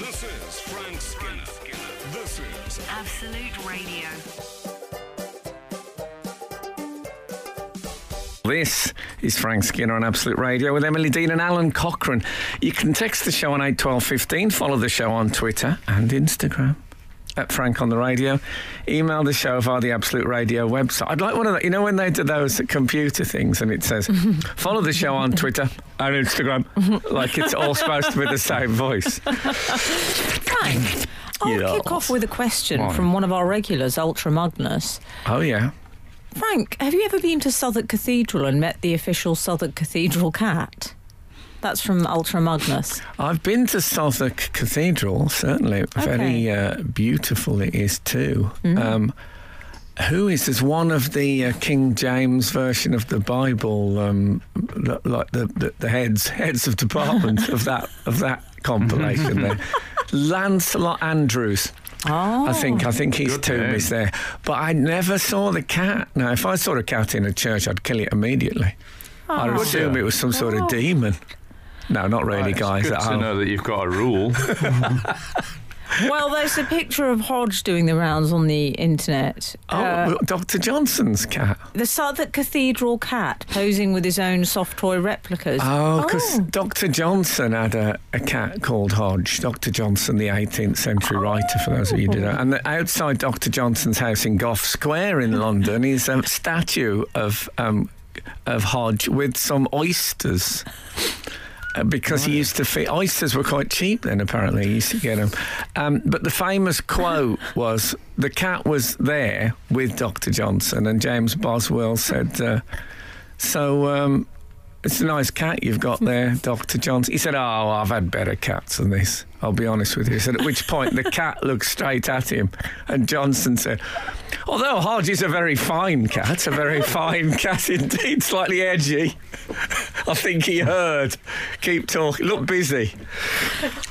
This is Frank Skinner. This is Absolute Radio. This is Frank Skinner on Absolute Radio with Emily Dean and Alun Cochrane. You can text the show on 81215, follow the show on Twitter and Instagram at Frank on the Radio. Email the show via the Absolute Radio website. I'd like one of the, you know, when they do those computer things and it says, follow the show on Twitter and Instagram, like it's all supposed to be the same voice. Frank, I'll Yeah. kick off with a question Why? from one of our regulars, Ultra Magnus. Oh, yeah. Frank, have you ever been to Southwark Cathedral and met the official Southwark Cathedral cat? That's from Ultra Magnus. I've been to Southwark Cathedral, certainly. Very uh, beautiful it is too. Um, who is this? One of the uh, King James version of the Bible, um, l- like the, the, the heads heads of department of that of that compilation there. Lancelot Andrewes. Oh, I think I think his Good tomb name. is there. But I never saw the cat. Now, if I saw a cat in a church, I'd kill it immediately. I'd Oh. assume it was some sort of demon. No, not really, It's guys. good to home. know that you've got a rule. Well, there's a picture of Hodge doing the rounds on the internet. Oh, Uh, Dr. Johnson's cat. the Southwark Cathedral cat posing with his own soft toy replicas. Oh, because Dr. Johnson had a, a cat called Hodge. Dr. Johnson, the 18th century writer, for those of you who don't know. And outside Dr. Johnson's house in Gough Square in London is a statue of um, of Hodge with some oysters. Because he used to feed oysters were quite cheap then. Apparently, he used to get them. Um, but the famous quote was, "The cat was there with Dr. Johnson," and James Boswell said, uh, "So um, it's a nice cat you've got there, Dr. Johnson." He said, "Oh, I've had better cats than this. I'll be honest with you." He said, at which point the cat looked straight at him, and Johnson said, "Although Hodge is a very fine cat, a very fine cat indeed, slightly edgy." I think he heard. Keep talking. Look busy.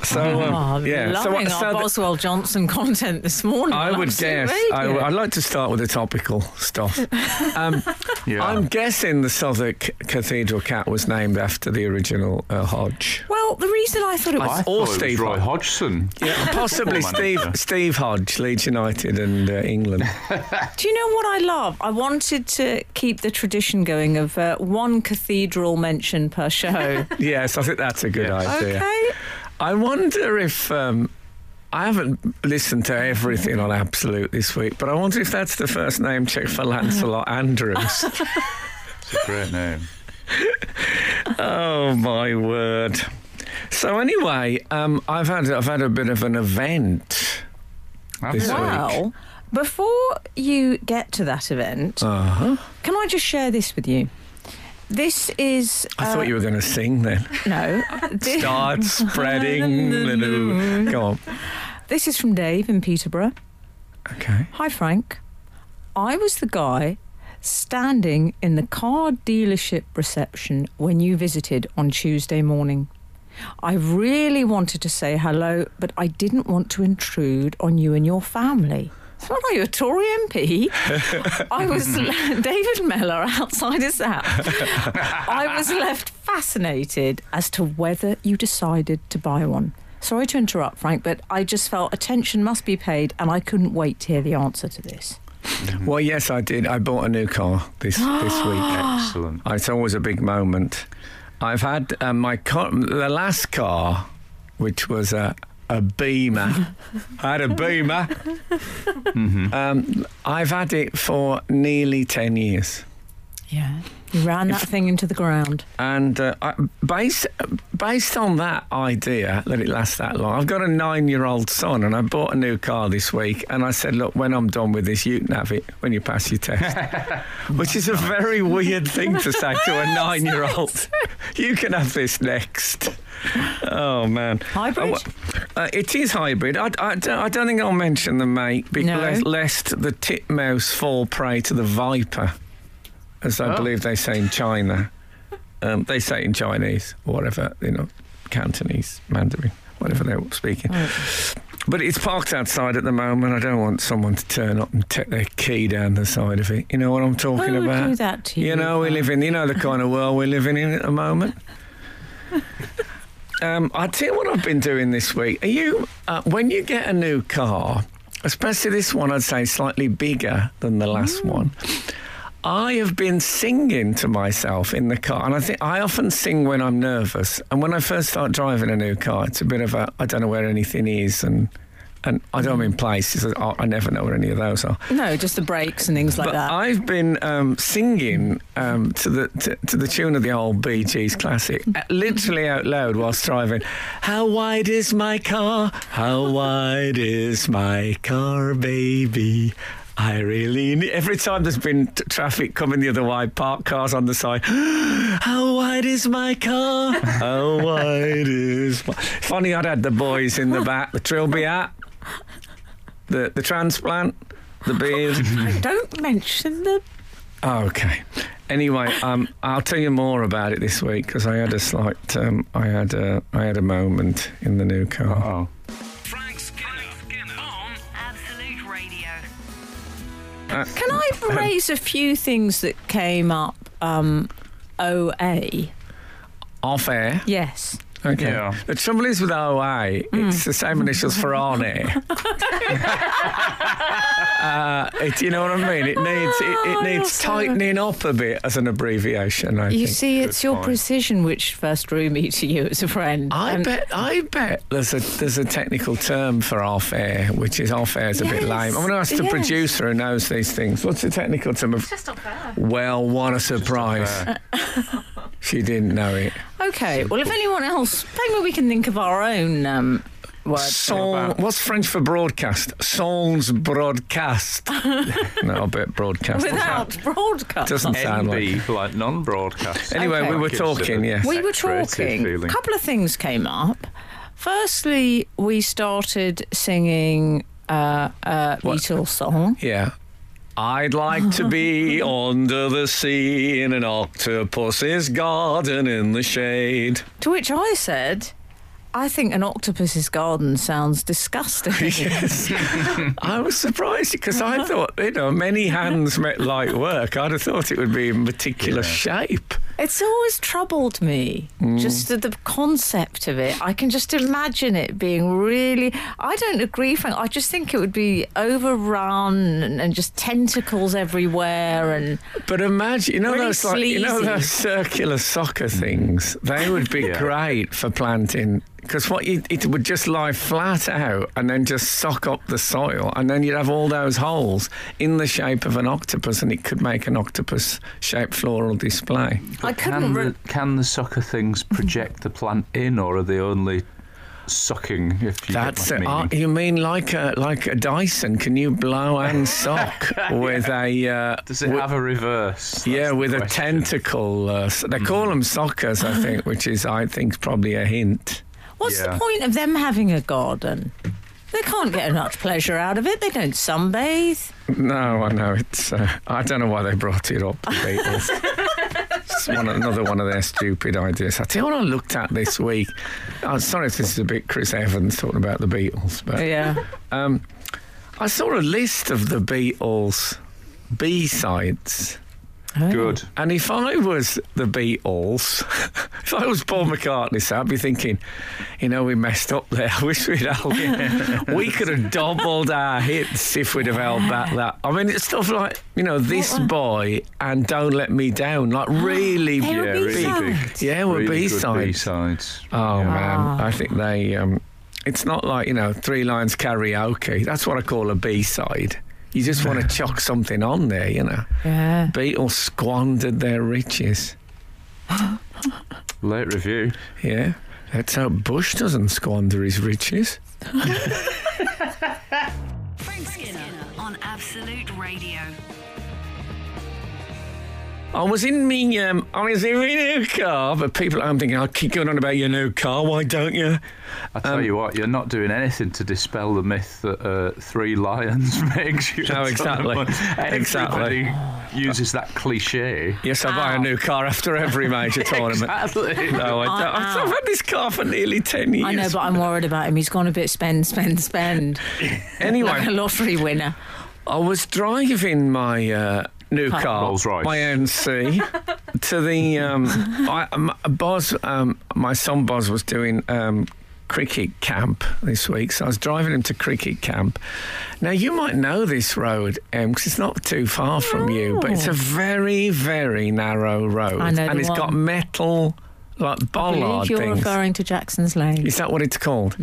So Oh, um, I'm yeah. So, loving so our the- Boswell Johnson content this morning. I would guess. I, Radio. would like to start with the topical stuff. Um, Yeah. I'm guessing the Southwark Cathedral cat was named after the original uh, Hodge. Well, the reason I thought it I was. or thought it Steve was Roy Hodge. Hodgson. Yeah, possibly Steve. Steve Hodge, Leeds United and uh, England. Do you know what I love? I wanted to keep the tradition going of uh, one cathedral mention per show. yes, I think that's a good Yes. idea. okay. I wonder if um, I haven't listened to everything on Absolute this week, but I wonder if that's the first name check for Lancelot Andrewes. It's a great name. oh my word! So anyway, um, I've had I've had a bit of an event. This week. Wow. Before you get to that event, Uh huh. can I just share this with you? This is. I uh, thought you were going to sing then. No. Start spreading the news. Go on. This is from Dave in Peterborough. Okay. Hi, Frank. I was the guy standing in the car dealership reception when you visited on Tuesday morning. I really wanted to say hello, but I didn't want to intrude on you and your family. So what are you, a Tory MP? I was David Mellor outside his house. I was left fascinated as to whether you decided to buy one. Sorry to interrupt, Frank, but I just felt attention must be paid, and I couldn't wait to hear the answer to this. Well, yes, I did. I bought a new car this this week. Excellent. It's always a big moment. I've had uh, my car, the last car, which was a a Beamer. I had a Beamer. Um, I've had it for nearly ten years. Yeah. You ran that thing into the ground. And uh, I, based based on that idea that it lasts that long, I've got a nine-year-old son, and I bought a new car this week. And I said, "Look, when I'm done with this, you can have it when you pass your test." Which is a very weird thing to say to a nine-year-old. you can have this next. Oh man, Hybrid? Oh, uh, it is hybrid. I, I, don't, I don't think I'll mention the make because No. lest the titmouse fall prey to the viper, as I Oh. believe they say in China. Um, they say in Chinese, or whatever, you know, Cantonese, Mandarin, whatever they're speaking. But it's parked outside at the moment. I don't want someone to turn up and take their key down the side of it. You know what I'm talking Who about? do that to you? You know, we live in, you know, the kind of world we're living in at the moment. Um, I'll tell you what I've been doing this week. Are you, uh, when you get a new car, especially this one, I'd say slightly bigger than the last one. I have been singing to myself in the car, and I think I often sing when I'm nervous. And when I first start driving a new car, it's a bit of a I don't know where anything is, and and I don't mean places. I, never know where any of those are. No, just the brakes and things like But that. I've been um, singing um, to the to, to the tune of the old Bee Gees classic, uh, literally out loud whilst driving. How wide is my car? How wide is my car, baby? I really need. Every time there's been t- traffic coming the other way, parked cars on the side. How wide is my car? How wide is my? Funny, I'd had the boys in the back, the trilby hat, the the transplant, the beard. Don't mention the. Okay. Anyway, um, I'll tell you more about it this week because I had a slight, um, I had a, I had a moment in the new car. Oh. Can I raise a few things that came up? Um, OA. Off air. Yes. Okay. Yeah. The trouble is with OA, it's the same initials for on air. uh, it, you know what I mean? It needs it, it Oh, needs you're so- tightening up a bit as an abbreviation. I You think. see, it's Good your point. precision which first drew me to you as a friend. I And- bet I bet there's a there's a technical term for off air, which is off air is a bit lame. I'm going to ask the yes. producer who knows these things. What's the technical term? Of, Just off air. well, what a surprise! she didn't know it. Okay, well, if anyone else, maybe we can think of our own um, words. Song, what's French for broadcast? Songs broadcast. no, I bet broadcast. Without broadcast. Doesn't sound like. NB, like non-broadcast. Anyway, Okay. we were Gives it a- talking. Yes. we were talking. A couple of things came up. Firstly, we started singing uh, a What? Beatles song. Yeah. I'd like to be under the sea in an octopus's garden in the shade. To which I said, I think an octopus's garden sounds disgusting. Yes. I was surprised because I uh-huh. thought, you know, many hands met light work. I'd have thought it would be in meticulous shape. It's always troubled me, mm. just the, the concept of it. I can just imagine it being really. I don't agree, Frank. I just think it would be overrun and, and just tentacles everywhere. And But imagine, you know Really those like, you know those circular soccer things. They would be Yeah. great for planting because what you, it would just lie flat out and then just sock up the soil, and then you'd have all those holes in the shape of an octopus, and it could make an octopus-shaped floral display. I couldn't. Can Re- the, can the sucker things project the plant in, or are they only sucking? If you That's get it. my Uh, you mean like a like a Dyson? Can you blow and sock with a? Uh, Does it wi- have a reverse? That's yeah, the with a tentacle. Uh, s- they call them sockers, I think, which is I think probably a hint. What's Yeah. the point of them having a garden? They can't get much pleasure out of it. They don't sunbathe. No, I know it's. Uh, I don't know why they brought it up. The Beatles. it's one, another one of their stupid ideas. I tell you what I looked at this week. I'm sorry if this is a bit Chris Evans talking about the Beatles, but Yeah. um, I saw a list of the Beatles B sides. Good. And if I was the Beatles, if I was Paul McCartney, so I'd be thinking, you know, we messed up there. I wish we'd held, we could have doubled our hits if we'd have held back that. I mean, it's stuff like, you know, this boy and Don't Let Me Down, like really They Yeah, big. really B-sides. big. Yeah, were really B-sides. B-sides. Oh Yeah. man, I think they. Um, it's not like you know three lions karaoke. That's what I call a B side. You just want to chuck something on there, you know. Yeah. Beatles squandered their riches. Late review. Yeah, That's how Bush doesn't squander his riches. Frank Skinner on Absolute Radio. I was in me, um, I was in my new car, but people, I'm thinking, I'll keep going on about your new car. Why don't you? I tell Um, you what, you're not doing anything to dispel the myth that uh, three lions makes you. a No, exactly. money. Exactly. Everybody uses that cliche. Yes, I buy a new car after every major tournament. Exactly. No, I don't. Ow. I've had this car for nearly ten years. I know, but I'm worried about him. He's gone a bit spend, spend, spend. anyway, Like a lottery winner. I was driving my uh, new car, Rolls Royce. my NC, to the um, I, m- Buzz. Um, my son Buzz was doing um, cricket camp this week, so I was driving him to cricket camp. Now you might know this road because it's not too far from you, but it's a very very narrow road, I know and the it's got metal like I bollard believe you're things. referring to Jackson's Lane. Is that what it's called?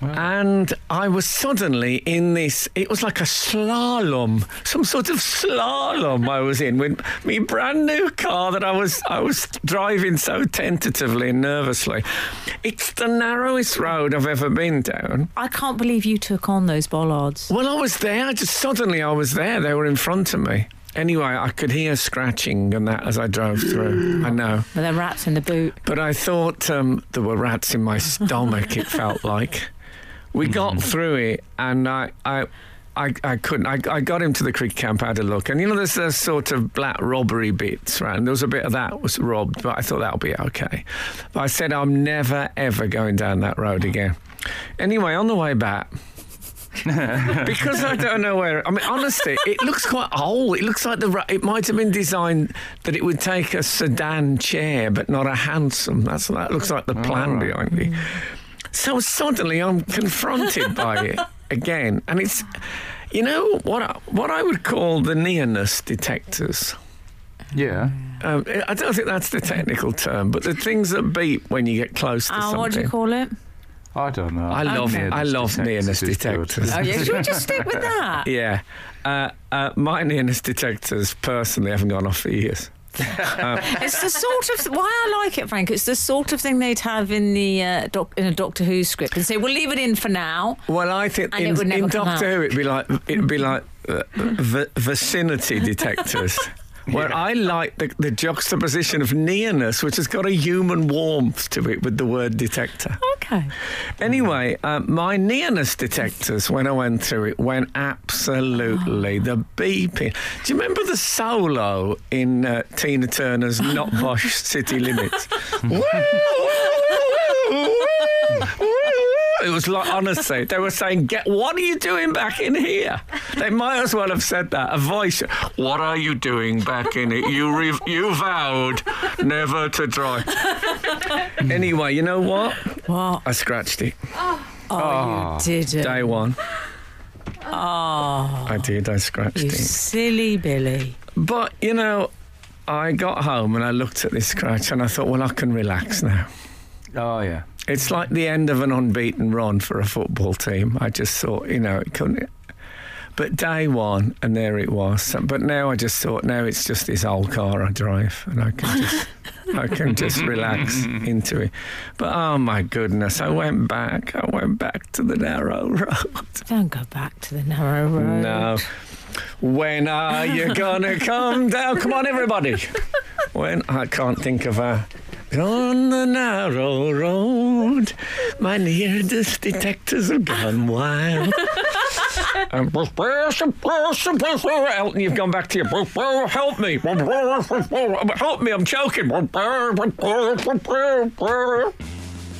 And I was suddenly in this, it was like a slalom, some sort of slalom I was in with me brand new car that I was I was driving so tentatively and nervously. It's the narrowest road I've ever been down. I can't believe you took on those bollards. Well, I was there, I just suddenly I was there, they were in front of me. Anyway, I could hear scratching and that as I drove through. I know. With their rats in the boot. But I thought um, there were rats in my stomach, it felt like. We got through it, and I. I I, I couldn't. I, I got him to the cricket camp, I had a look, and you know, there's those sort of black robbery bits around. There was a bit of that was robbed, but I thought that'll be okay. But I said I'm never ever going down that road again. Anyway, on the way back, because I don't know where. I mean, honestly, it looks quite old. It looks like the. It might have been designed that it would take a sedan chair, but not a hansom. That's that looks like the plan ah. behind it. So suddenly, I'm confronted by it again, and it's, you know, what I, what I would call the nearness detectors. Yeah. Um, I don't think that's the technical term, but the things that beep when you get close to Oh, something. what do you call it? I don't know. I love, Nearness I love detectors nearness detectors. Oh, yeah, should we just stick with that? Yeah. Uh, uh, my nearness detectors personally haven't gone off for years. It's the sort of why I like it, Frank. It's the sort of thing they'd have in the uh, doc, in a Doctor Who script and say, "We'll leave it in for now." Well, I think in, in Doctor out. Who it'd be like it'd be like uh, vi- vicinity detectors. Where I like the, the juxtaposition of nearness, which has got a human warmth to it with the word detector. Okay. Anyway, uh, my nearness detectors, when I went through it, went absolutely the beeping. Do you remember the solo in uh, Tina Turner's Nutbush City Limits? It was like honestly, they were saying, "Get what are you doing back in here?" They might as well have said that. A voice, "What are you doing back in it? You re- you vowed never to drive." anyway, you know what? What? I scratched it. Oh, oh you ah, didn't. Day one. Oh, I did. I scratched you it. silly Billy. But you know, I got home and I looked at this scratch and I thought, well, I can relax now. Oh yeah. It's like the end of an unbeaten run for a football team. I just thought, you know, it couldn't. But day one, and there it was. But now I just thought, now it's just this old car I drive, and I can just, I can just relax into it. But oh my goodness, I went back. I went back to the narrow road. Don't go back to the narrow road. No. When are you gonna come down? Come on, everybody. When I can't think of a. On the narrow road, my nearest detectors have gone wild. Elton, you've gone back to your. Help me! Help me! I'm choking.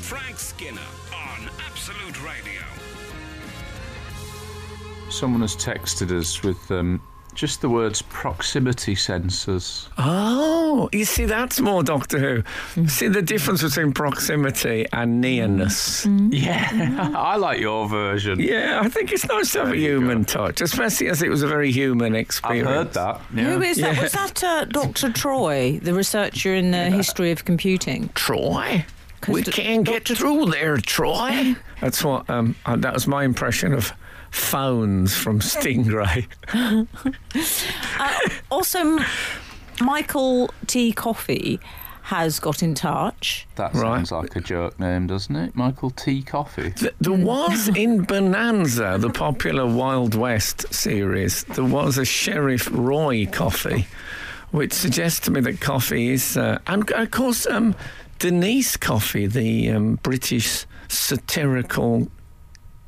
Frank Skinner on Absolute Radio. Someone has texted us with um, just the words proximity sensors. Oh, you see, that's more Doctor Who. See the difference between proximity and nearness. Yeah, I like your version. Yeah, I think it's nice to have a human touch, especially as it was a very human experience. I've heard that. Yeah. Who is that? Yeah. Was that uh, Dr. Troy, the researcher in the history of computing? Troy. We the- can't get through there, Troy. That's what. Um, uh, that was my impression of phones from Stingray. Also, Michael T. Coffee has got in touch. That Right. sounds like a joke name, doesn't it? Michael T. Coffee. Th- There was in Bonanza, the popular Wild West series, there was a Sheriff Roy coffee, which suggests to me that coffee is, uh, and of course, um, Denise Coffey, the um, British satirical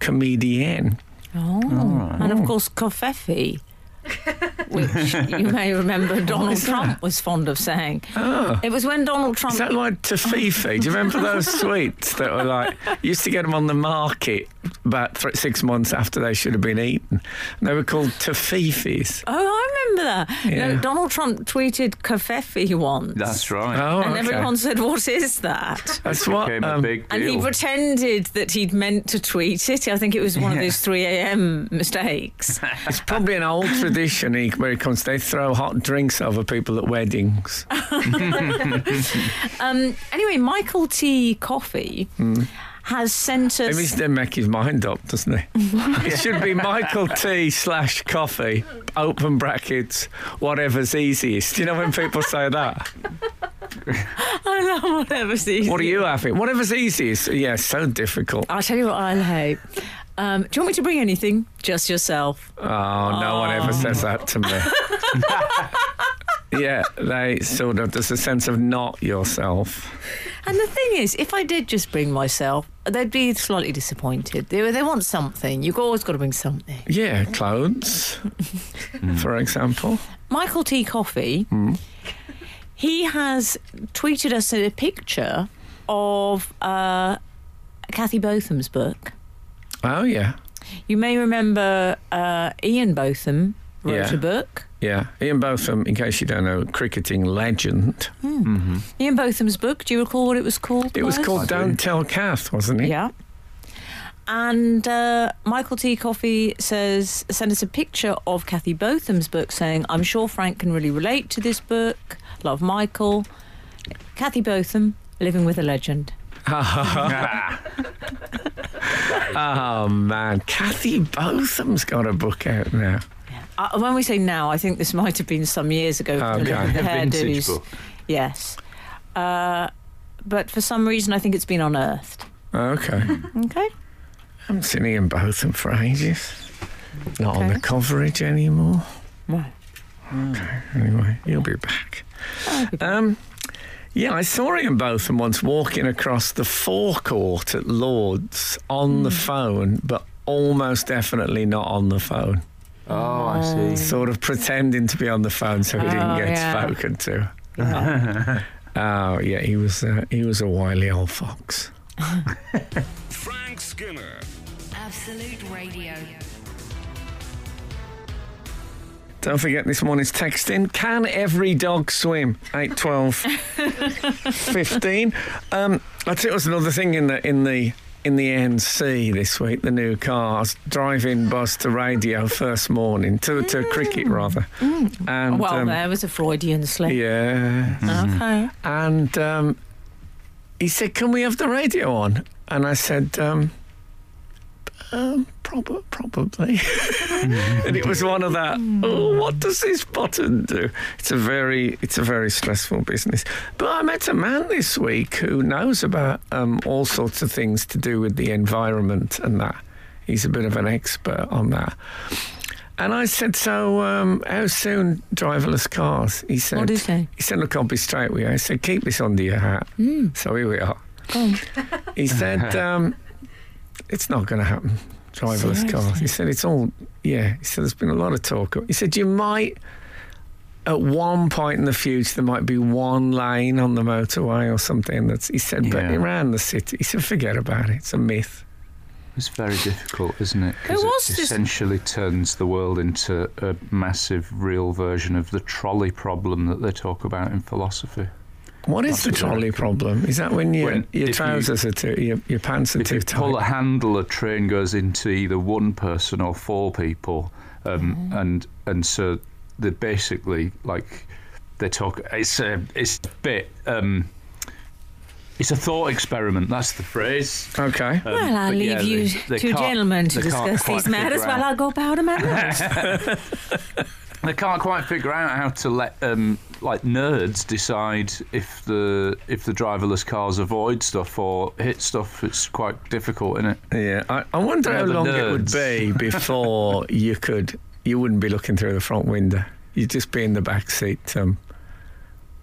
comedienne. Oh. And of course, Covfefe, which you may remember Donald? Trump was fond of saying. Oh. It was when Donald Trump. Is that like Toffifee? Do you remember those sweets that were like, used to get them on the market about th- six months after they should have been eaten? And they were called Toffifees. Oh, I remember that. You know, Yeah. Donald Trump tweeted Covfefe once. That's right. Oh, and okay. everyone said, "What is that?" That's what. Became a um, big And he pretended that he'd meant to tweet it. I think it was one of those 3 a.m. mistakes. It's probably an old tradition where it comes. They throw hot drinks over people at weddings. Um, anyway, Michael T. Coffee has sent us. Maybe he's to make his mind up, doesn't he? it should be Michael T slash coffee, open brackets, whatever's easiest. Do You know when people say that? I know whatever's easiest. What are you having? Whatever's easiest. Yeah, so difficult. I'll tell you what I'll hate. Um, do you want me to bring anything? Just yourself. Oh, no one ever says that to me. yeah, they sort of, there's a sense of not yourself. And the thing is, if I did just bring myself, they'd be slightly disappointed. They, they want something. You've always got to bring something. Yeah, clothes, for example. Michael T. Coffee, he has tweeted us a picture of uh, Kathy Botham's book. Oh, yeah. You may remember uh, Ian Botham wrote Yeah. a book. Yeah, Ian Botham, in case you don't know, cricketing legend. Hmm. Mm-hmm. Ian Botham's book. Do you recall what it was called? It was Clive? called I do. Don't Tell Kath, wasn't it? Yeah. And uh, Michael T. Coffey says, send us a picture of Kathy Botham's book saying, I'm sure Frank can really relate to this book. Love Michael. Kathy Botham, living with a legend. Ah. Oh, man. Kathy Botham's got a book out now. Uh, when we say now, I think this might have been some years ago. for the- Okay. the vintage hairdos. book. Yes. Uh, but for some reason, I think it's been unearthed. Okay. Okay. I haven't seen Ian Botham for ages. Not on the coverage anymore. Right. Okay, anyway, he'll be back. Um, yeah, I saw Ian Botham once walking across the forecourt at Lord's on the phone, but almost definitely not on the phone. Oh, I see. Sort of pretending to be on the phone so he didn't Oh, get yeah. spoken to. Oh yeah, he was uh, he was a wily old fox. Frank Skinner. Absolute Radio. Don't forget this morning's texting. Can every dog swim? 8, 12, 15. Um, I tell you, was another thing in the in the in the NC this week. The new cars driving bus to radio first morning to to cricket rather. And Well, um, there was a Freudian slip. yeah, Okay. and um, he said, "Can we have the radio on?" And I said, um, um, prob- "Probably." and it was one of that. Oh, what does this button do? It's a very, it's a very stressful business. But I met a man this week who knows about um, all sorts of things to do with the environment and that. He's a bit of an expert on that. And I said, "So, um, how soon driverless cars?" He said, What did he say? he said, Look, I'll be straight with you. I said, Keep this under your hat. So here we are. He said, um, It's not going to happen. Driverless cars. He said, It's all, yeah. He said, There's been a lot of talk. He said, You might, at one point in the future, there might be one lane on the motorway or something. That's, he said, But around the city, he said, Forget about it. It's a myth. It's very difficult, isn't it? Who Because was it this- essentially turns the world into a massive, real version of the trolley problem that they talk about in philosophy. What is That's the trolley reckon. problem? Is that when, your When- your if you- trousers are too, your, your pants are If too you tight? pull a handle, a train goes into either one person or four people, um, and and so they're basically like they talk. It's a it's a bit. Um, it's a thought experiment. That's the phrase. Okay. Um, Well, I'll leave yeah, you they- they two gentlemen to discuss these matters figure while out- I go powder my nose. They can't quite figure out how to let um, like nerds decide if the if the driverless cars avoid stuff or hit stuff. It's quite difficult, isn't it? Yeah, I, I wonder They're how long it would be before you could, you wouldn't be looking through the front window. You'd just be in the back seat, um,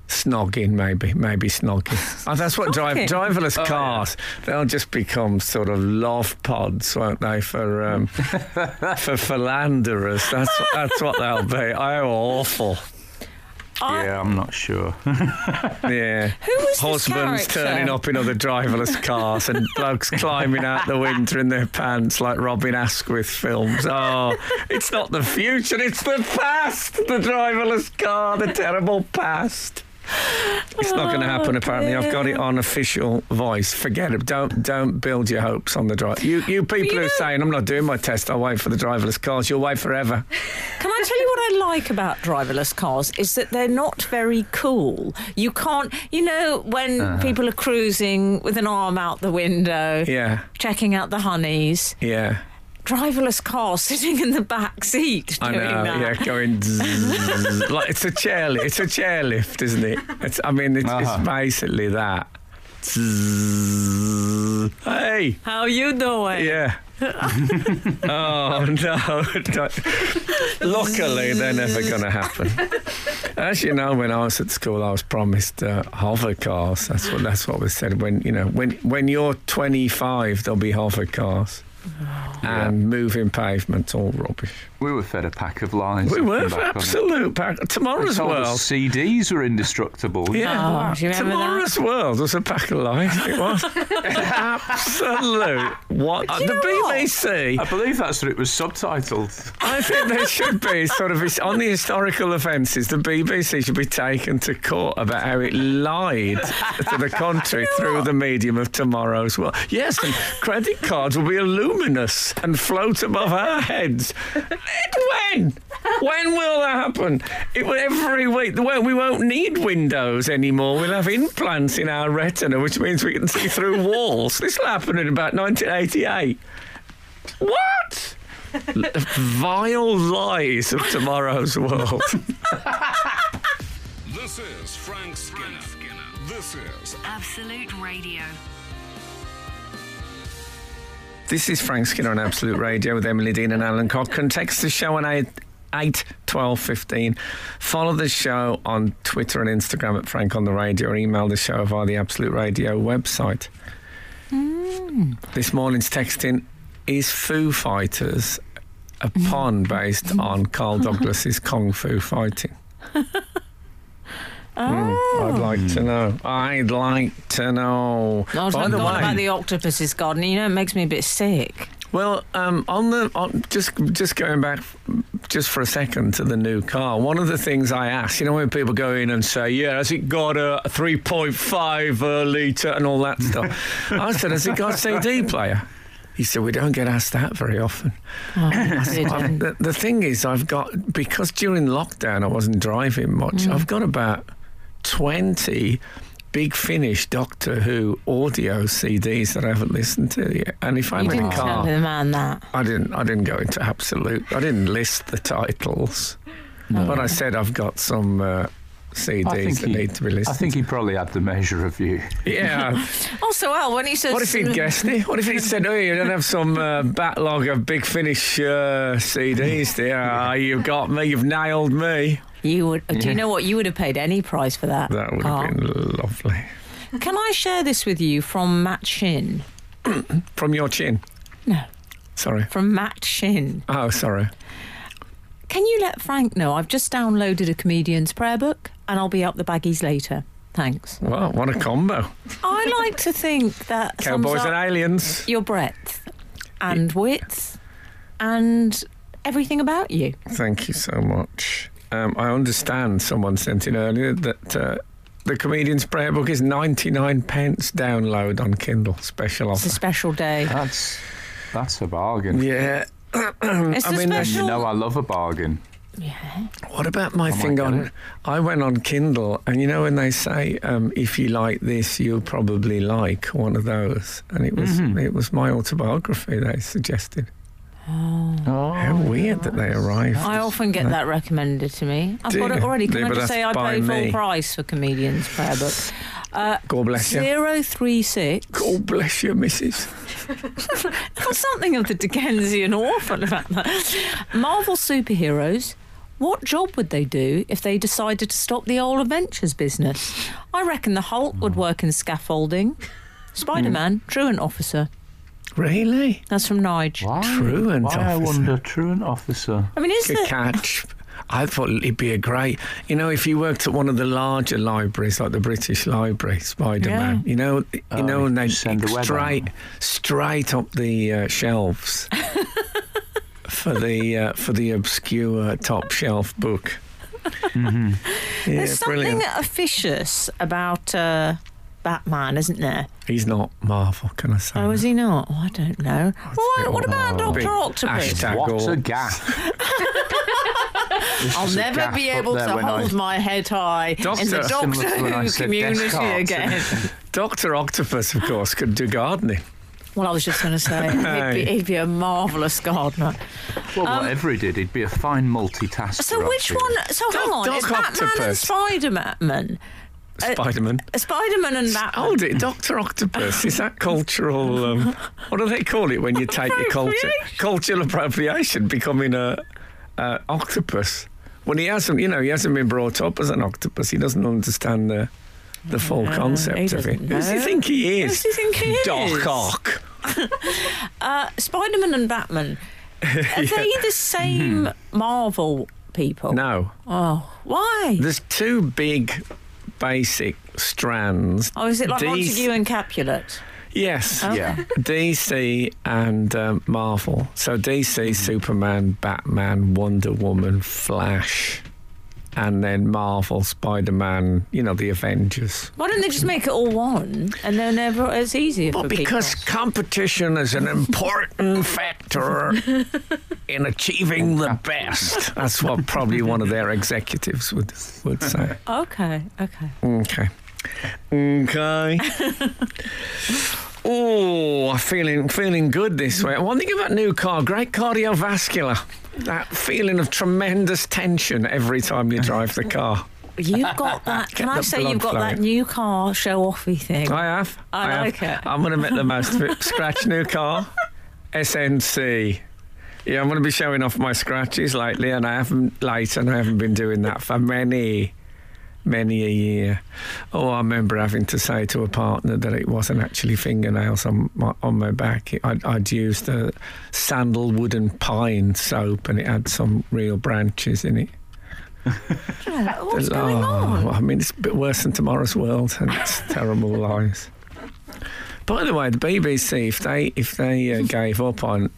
snogging, maybe, maybe snogging. Oh, that's what drive, Snogging? driverless cars. They'll just become sort of love pods, won't they, for um, for philanderers? That's that's what they'll be. Oh, awful. I- Yeah, I'm not sure. Yeah. Who was this Husbands character? turning up in other driverless cars and blokes climbing out the window in their pants like Robin Askwith films. Oh, it's not the future, it's the past. The driverless car, the terrible past. It's not going to happen. Oh, apparently, I've got it on official voice. Forget it. Don't don't build your hopes on the drive. You you people you who are know- saying I'm not doing my test. I'll wait for the driverless cars. You'll wait forever. Can I tell you what I like about driverless cars is that they're not very cool. You can't, you know, when uh-huh. people are cruising with an arm out the window, Yeah, checking out the honeys, yeah. Driverless car sitting in the back seat I know, that. yeah, going zzz, like it's a chair, li- it's a chairlift, isn't it? It's, I mean, it's, Uh-huh. it's basically that. Zzz. Hey, How you doing? yeah. oh no! no. Luckily, they're never going to happen. As you know, when I was at school, I was promised uh, hover cars. That's what that's what was said. When you know, when when you're 25, there'll be hover cars and moving pavement, all rubbish. We were fed a pack of lies. We were back on absolute pack. They Tomorrow's told world. us CDs were indestructible. Yeah, Oh, do you remember tomorrow's world was a pack of lies. It was absolute. What uh, the know what? BBC? I believe that's what it was subtitled. I think there should be sort of on the historical offences. The BBC should be taken to court about how it lied to the country through the medium of tomorrow's world. Yes, and credit cards will be luminous and float above our heads. When? When will that happen? It will every week. Well, we won't need windows anymore. We'll have implants in our retina, which means we can see through walls. This will happen in about 1988. What? Vile lies of tomorrow's world. This is Frank Skinner. This is Absolute Radio. This is Frank Skinner on Absolute Radio with Emily Dean and Alun Cochrane. Text the show on 8, 8 12 15. Follow the show on Twitter and Instagram at Frank on the Radio or email the show via the Absolute Radio website. Hmm. This morning's texting is Foo Fighters, a pun based on Carl Douglas's Kung Fu fighting. Hmm, I'd like to know. I'd like to know. I was By the way, about the octopus's garden. You know, it makes me a bit sick. Well, um, on the on, just just going back just for a second to the new car. One of the things I asked, you know, when people go in and say, "Yeah, has it got a 3.5 uh, liter and all that stuff?" I said, "Has it got a CD player?" He said, "We don't get asked that very often." Oh, I did, I've- um, the, the thing is, I've got because during lockdown I wasn't driving much. I've got about twenty big Finish Doctor Who audio CDs that I haven't listened to yet. And if I'm you in didn't a tell car, the man that. I didn't. I didn't go into absolute. I didn't list the titles, but I said I've got some uh, CDs that he- need to be listened. I think he probably had the measure of you. Yeah. Also, Al, when he says. what if he'd guessed it? What if he'd said, "Oh, you don't have some uh, backlog of Big Finish uh, CDs there? Ah, you've got me. You've nailed me." You would. Do you know what? You would have paid any price for that. That would have been lovely. Can I share this with you from Matt Shin? From your chin. No, Sorry. from Matt Shin. Oh, sorry. Can you let Frank know I've just downloaded a comedian's prayer book and I'll be up the baggies later? Thanks. Well, what a combo. I like to think that sums Cowboys up and aliens. your breadth and width and everything about you. Thank you so much. Um, I understand someone sent in earlier that uh, the comedian's prayer book is 99 pence download on Kindle. Special offer. It's a special day. That's that's a bargain. Yeah. It's I a mean, special. You know I love a bargain. yeah. What about my I thing get on? I went on Kindle, and you know when they say, um, "If you like this, you'll probably like one of those," and it was Mhm. it was my autobiography they suggested. Oh, How weird that they arrived. I often get that recommended to me. I've Do got it you? already. Can Yeah, I but just that's say I by pay full price for comedian's prayer book? Uh, God bless you. Zero three six. God bless you, Mrs. Got something of the Dickensian orphan about that. Marvel superheroes. What job would they do if they decided to stop the old Adventures business? I reckon the Hulk would work in scaffolding. Spider Man, truant officer. Really? That's from Nige. why? Truant why I officer. wonder, truant officer. I mean, is Could there, catch I thought it'd be a great, you know, if you worked at one of the larger libraries, like the British Library, Spider Man, you know, you Oh, know, and they send the web straight, straight up the uh, shelves for the uh, for the obscure top shelf book. Mm-hmm. Yeah, There's something brilliant. officious about uh, Batman, isn't there? He's not Marvel, can I say? Oh, is he not? Oh, I don't know. What, what about Doctor Octopus? hashtag What a gaff. I'll never be able to when I- hold my head high in the Doctor- Doctor Similar to when I Who community Descartes. again. Doctor Octopus, of course, could do gardening. Well, I was just going to say he'd be, he'd be a marvellous gardener. Well, um, whatever he did, he'd be a fine multitasker. So which one? So hang on, Doc is Batman and Octopus. Spider-Man? Spider Man. Spider-Man and Batman. Hold it, Doctor Octopus. Is that cultural? Um, what do they call it when you take your culture cultural appropriation, becoming a, a octopus? When he hasn't, you know, he hasn't been brought up as an octopus. He doesn't understand the the full concept of it. doesn't Who does he think he is? Who does he think he Doc is? Ock. Uh, Spider-Man and Batman. Are they the same Marvel people? No, Oh, why? there's two big basic strands. Oh, is it like DC Montague and Capulet? Yes. Yeah. DC and um, Marvel. So DC, Superman, Batman, Wonder Woman, Flash, and then Marvel, Spider Man, you know, the Avengers. Why don't they just make it all one and then never it's easier Well, for because people? competition is an important factor in achieving the best. That's what probably one of their executives would would say. Okay, okay. Okay. Okay. oh, feeling feeling good this way. One thing about new car, great cardiovascular. That feeling of tremendous tension every time you drive the car. You've got that. Can I say you've got that new car show offy thing? I have. I have. like it. I'm going to make the most of it. Scratch new car, SNC. Yeah, I'm going to be showing off my scratches lately, and I haven't late, and I haven't been doing that for many, many a year. Oh, I remember having to say to a partner that it wasn't actually fingernails on my, on my back. I'd, I'd used a sandalwood and pine soap, and it had some real branches in it. What's oh, going Oh, on? I mean, it's a bit worse than Tomorrow's World, and it's terrible lies. By the way, the BBC, if they if they uh, gave up on,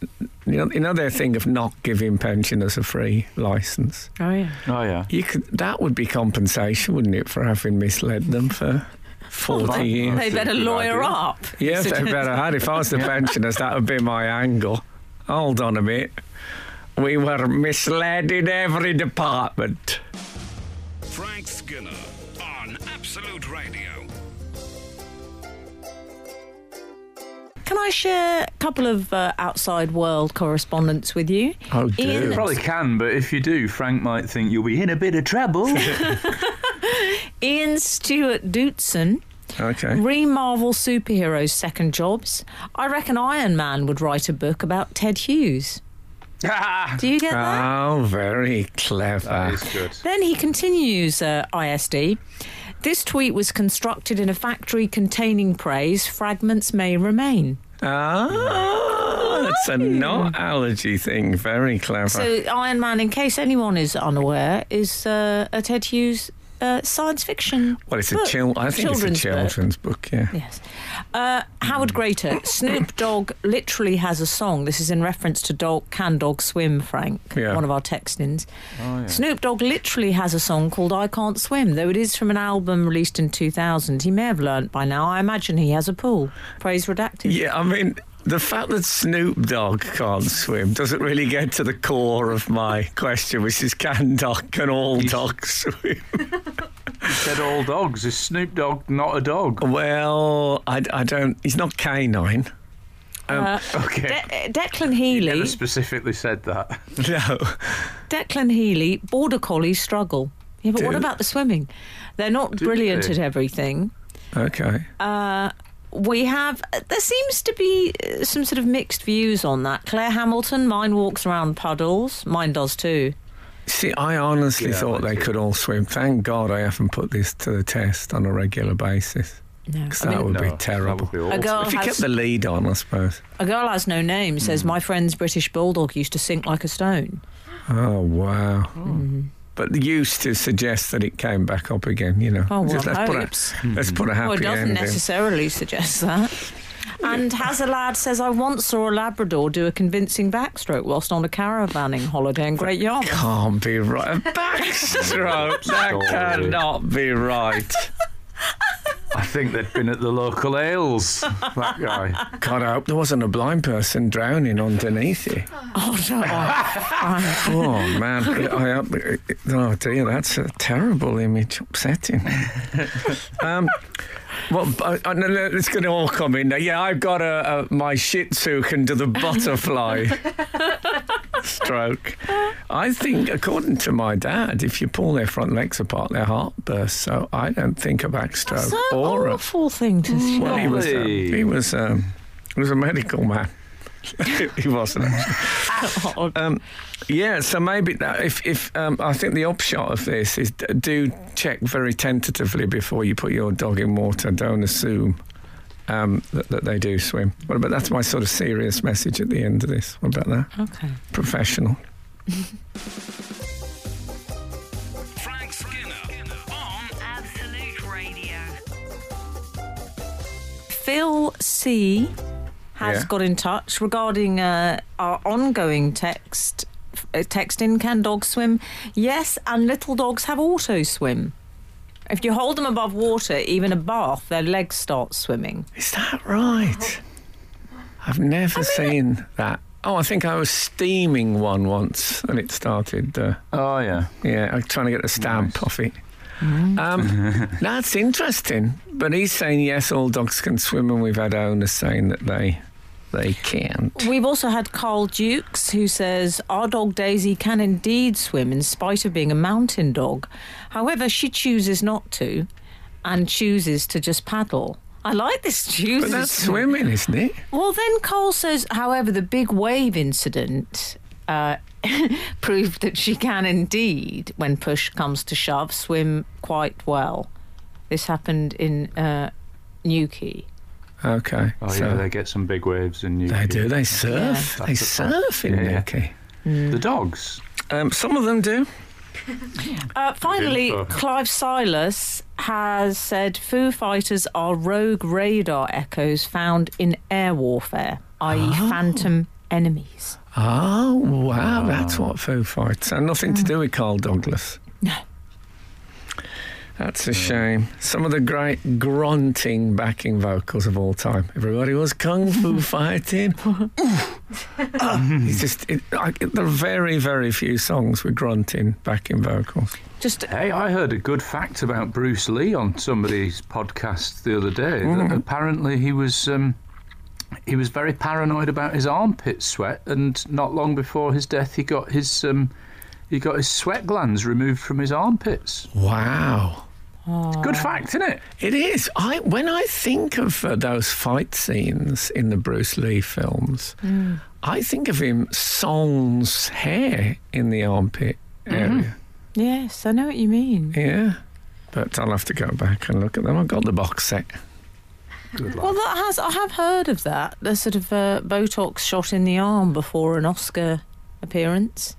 you know, you know their thing of not giving pensioners a free license, Oh yeah. Oh yeah. you could that would be compensation, wouldn't it, for having misled them for forty years? They better lawyer idea. up. Yes, they better had. If I was the pensioners, that would be my angle. Hold on a bit. We were misled in every department. Frank Skinner Can I share a couple of uh, outside world correspondents with you? Oh, do. Ian- You probably can, but if you do, Frank might think you'll be in a bit of trouble. Ian Stewart Dootson, Okay. re Marvel superheroes' second jobs. I reckon Iron Man would write a book about Ted Hughes. Do you get that? Oh, very clever. that is good. Then he continues uh, ISD. This tweet was constructed in a factory containing praise. Fragments may remain. Ah, it's a not allergy thing. Very clever. So, Iron Man, in case anyone is unaware, is uh, a Ted Hughes uh, science fiction. well, it's a book. chil- I think Children's it's a book. children's book. yeah. Yes. Uh, Howard Greater. Snoop Dogg literally has a song. This is in reference to dog, Can Dog Swim, Frank, Yeah. one of our text-ins. Snoop Dogg literally has a song called I Can't Swim, though it is from an album released in 2000. He may have learnt by now. I imagine he has a pool. Praise redacted. Yeah, I mean, the fact that Snoop Dogg can't swim doesn't really get to the core of my question, which is can dog can all dogs swim? He said all dogs. Is Snoop Dogg not a dog? Well, I, I don't. He's not canine. Uh, Okay. De- Declan He never specifically said that. No. Declan Healy, border collies struggle. Yeah, but what about the swimming? They're not Do brilliant they? at everything. Okay. Uh, we have. There seems to be uh, some sort of mixed views on that. Claire Hamilton, mine walks around puddles. Mine does too. See, I honestly Yeah, thought they too. could all swim. Thank God I haven't put this to the test on a regular basis. No, 'Cause I that mean, would No, be that terrible. would be a awful. girl If you has kept the lead on, I suppose. a girl has no name. Says my friend's British bulldog used to sink like a stone. Oh wow. But used to suggest that it came back up again. You know, Oh, well, Just let's put hopes. a let's put a happy Well, it doesn't end in. necessarily suggest that. And Hazard says, I once saw a Labrador do a convincing backstroke whilst on a caravanning holiday in Great Yarmouth. Can't be right. A backstroke. that cannot be right. I think they'd been at the local ales. That guy. God, I hope there wasn't a blind person drowning underneath you. Oh, no. Oh, Oh man, I hope, oh dear, that's a terrible image, upsetting. Um, well, I, I, no, no, it's going to all come in. Yeah, I've got a, a my Shih Tzu can do the butterfly stroke. I think, according to my dad, if you pull their front legs apart, their heart bursts. So I don't think a backstroke That's an or a awful thing to well, he was um, he was um, he was a medical man. he wasn't. Actually. Um, yeah, so maybe that, if if um, I think the upshot of this is do check very tentatively before you put your dog in water. Don't assume um, that, that they do swim. What about that's my sort of serious message at the end of this. What about that? Okay. Professional. Frank Skinner on Absolute Radio. Phil C has Yeah. got in touch regarding uh, our ongoing text. Uh, text in can dogs swim? Yes, and little dogs have auto swim. If you hold them above water, even a bath, their legs start swimming. Is that right? I've never seen that. Oh, I think I was steaming one once and it started. Uh, Oh yeah. Yeah, I'm trying to get the stamp Nice. off it. Um, that's interesting. But he's saying yes, all dogs can swim, and we've had owners saying that they they can't. We've also had Carl Dukes who says our dog Daisy can indeed swim in spite of being a mountain dog. However, she chooses not to and chooses to just paddle. I like this chooses. But that's swimming, isn't it? Well, then Cole says, however, the big wave incident uh, proved that she can indeed, when push comes to shove, swim quite well. This happened in uh, Newquay. Okay. Oh so yeah, they get some big waves in Newquay. they do. They surf. Yeah. They That's a fact. surf in Yeah, yeah. Newquay. The dogs. Um, some of them do. Uh, finally. Clive Silas has said Foo Fighters are rogue radar echoes found in air warfare, i.e., phantom enemies. Oh wow, that's what Foo Fighters. And nothing to do with Carl Douglas. No. That's a shame. Some of the great grunting backing vocals of all time. Everybody was kung fu fighting. it's just it, I, there are very, very few songs with grunting backing vocals. Just Hey, I heard a good fact about Bruce Lee on somebody's podcast the other day. That apparently he was um, he was very paranoid about his armpit sweat, and not long before his death, he got his um, he got his sweat glands removed from his armpits. Wow. Good fact, isn't it? It is. I when I think of uh, those fight scenes in the Bruce Lee films, I think of him sans hair in the armpit area. yes, I know what you mean. Yeah, but I'll have to go back and look at them. I've got the box set. Good Well, that has I have heard of that. The sort of uh, Botox shot in the arm before an Oscar appearance.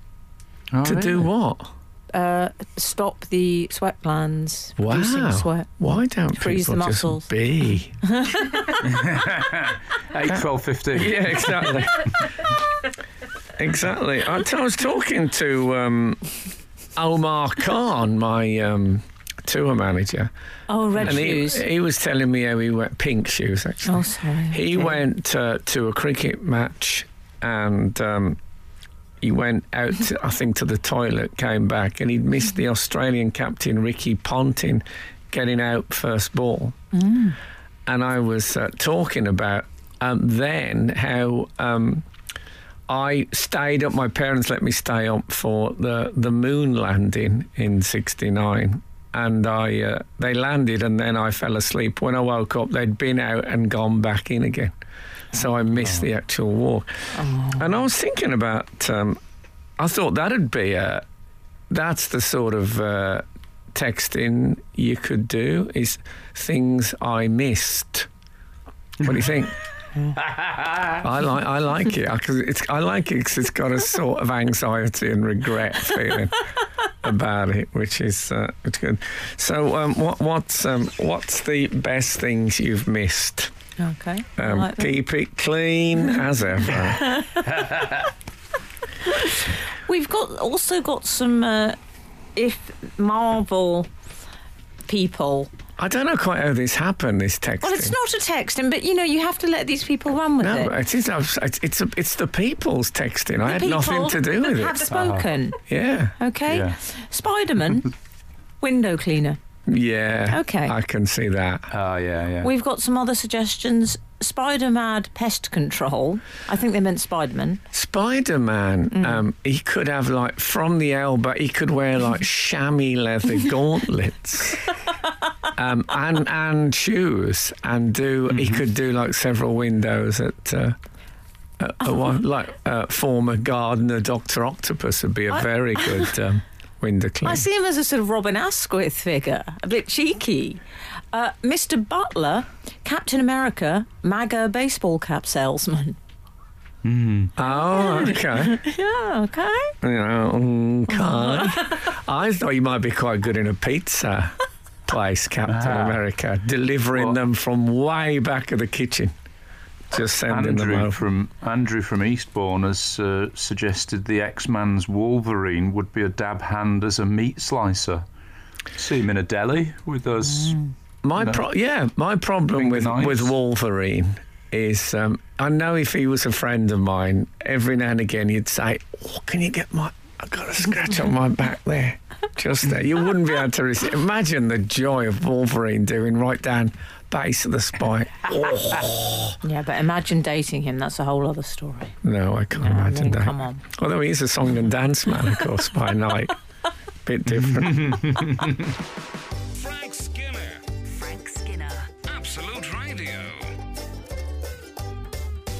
Oh, to do what? Uh, stop the sweat glands producing Wow. sweat. Why don't Freeze the people muscles. just be? 8, 12, 15. Yeah, exactly. exactly. I, I was talking to um, Omar Khan, my um, tour manager, Oh, red and he, shoes. he was telling me how he went pink shoes actually. oh, sorry. He Okay. went uh, to a cricket match and um, he went out, I think, to the toilet, came back, and he'd missed the Australian captain, Ricky Ponting, getting out first ball. And I was uh, talking about um, then how. Um, I stayed up. My parents let me stay up for the the moon landing in '69, and I uh, they landed, and then I fell asleep. When I woke up, they'd been out and gone back in again, so I missed the actual walk. And I was thinking about. Um, I thought that'd be a. That's the sort of uh, texting you could do. Is things I missed. What do you think? I like I like it because it's I like it 'cause it's got a sort of anxiety and regret feeling. about it, which is uh, is good. So, um, what what's um, what's the best things you've missed? Okay. I Um, like that. keep it clean as ever. We've got also got some uh, if Marvel people. I don't know quite how this happened. This texting. Well, it's not a texting, but you know you have to let these people run with No, it. it is. It's it's, a, it's the people's texting. I The had nothing to do with Have it. spoken. Yeah, Okay. Yeah. Spider-Man, window cleaner. Yeah. Okay. I can see that. Oh, yeah, yeah. We've got some other suggestions. Spider-Man pest control. I think they meant Spider-Man. Spider Man, Mm. um, he could have like from the elbow, he could wear like chamois leather gauntlets. Um, and and shoes and do he Mm-hmm. could do like several windows at uh, at- at one, like uh, former gardener Doctor Octopus would be a very good um, window cleaner. I see him as a sort of Robin Askwith figure, a bit cheeky. Uh, Mr. Butler, Captain America, MAGA baseball cap salesman. Oh, okay. Yeah, okay. You know, okay. I thought you might be quite good in a pizza place, Captain Ah. America, delivering What? them from way back of the kitchen. Just sending them Andrew from Andrew from Eastbourne has uh, suggested the X-Men's Wolverine would be a dab hand as a meat slicer. See him in a deli with those. My No. pro- yeah, my problem with knives. with Wolverine is um, I know if he was a friend of mine, every now and again he'd say, "Oh, can you get my? I've got a scratch on my back there, just there." You wouldn't be able to resist. Imagine the joy of Wolverine doing right down base of the spine. Oh, Yeah, but imagine dating him. That's a whole other story. no, I can't I imagine mean, that. come on. Although he's a song and dance man, of course, by night. Bit different. Frank Skinner. Frank Skinner. Absolute Radio.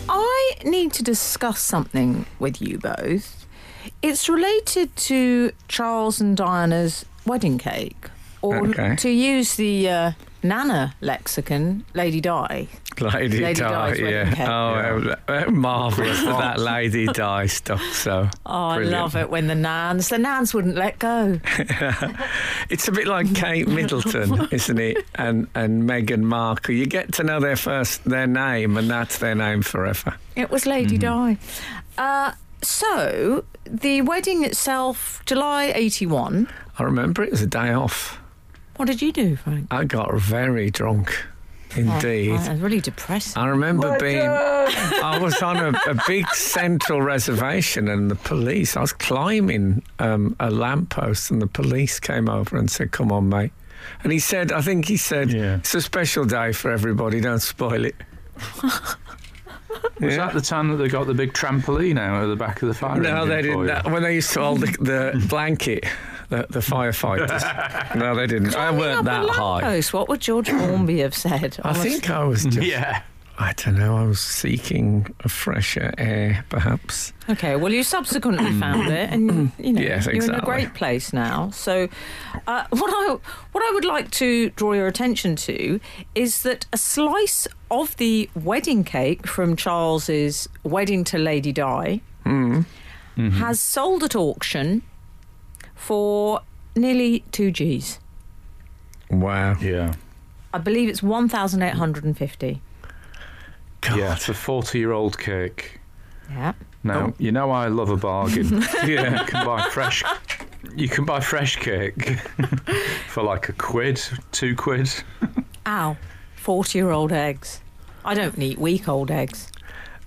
I need to discuss something with you both. It's related to Charles and Diana's wedding cake, or Okay. to use the uh, Nana lexicon, Lady Di. Lady, Lady Di, yeah. Oh, uh, marvellous that that Lady Di stuff. So Oh, I love it when the Nans, the Nans wouldn't let go. It's a bit like Kate Middleton, isn't it? And and Meghan Markle. You get to know their first their name, and that's their name forever. It was Lady Di. Uh, so the wedding itself, July eighty-one. I remember it was a day off. What did you do, Frank? I got very drunk, indeed. Oh, that's really depressing. I remember being. I was on a, a big central reservation, and the police. I was climbing um, a lamppost, and the police came over and said, "Come on, mate." And he said, "I think he said Yeah. it's a special day for everybody. Don't spoil it." Was that the time that they got the big trampoline out of the back of the fire No, engine they for didn't. you? That, when they used to hold the, the blanket, the, the firefighters. no, they didn't. I Climbing weren't up that a high. lamppost, What would George Formby have said? I on think I was just. Yeah. I don't know. I was seeking a fresher air, perhaps. Okay, well, you subsequently found it, and you know Yes, you're in a great place now. So, uh, what I what I would like to draw your attention to is that a slice of the wedding cake from Charles's wedding to Lady Di has sold at auction for nearly two G's. Wow. Yeah. I believe it's one thousand eight hundred and fifty. God. Yeah, it's a 40 year old cake. Yeah. Now, Oh. you know I love a bargain. Yeah. you can buy fresh you can buy fresh cake for like a quid, two quid. Ow, forty-year-old eggs. I don't eat week-old eggs.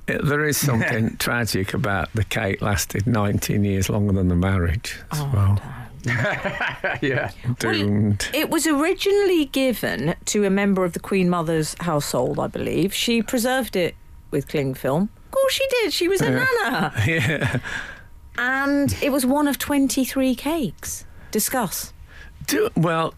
Uh, There is something tragic about the cake lasted 19 years longer than the marriage as Oh, well. yeah. Doomed. It was originally given to a member of the Queen Mother's household, I believe. She preserved it with cling film. Of course she did. She was a nana. yeah. And it was one of 23 cakes. Discuss. Do, well,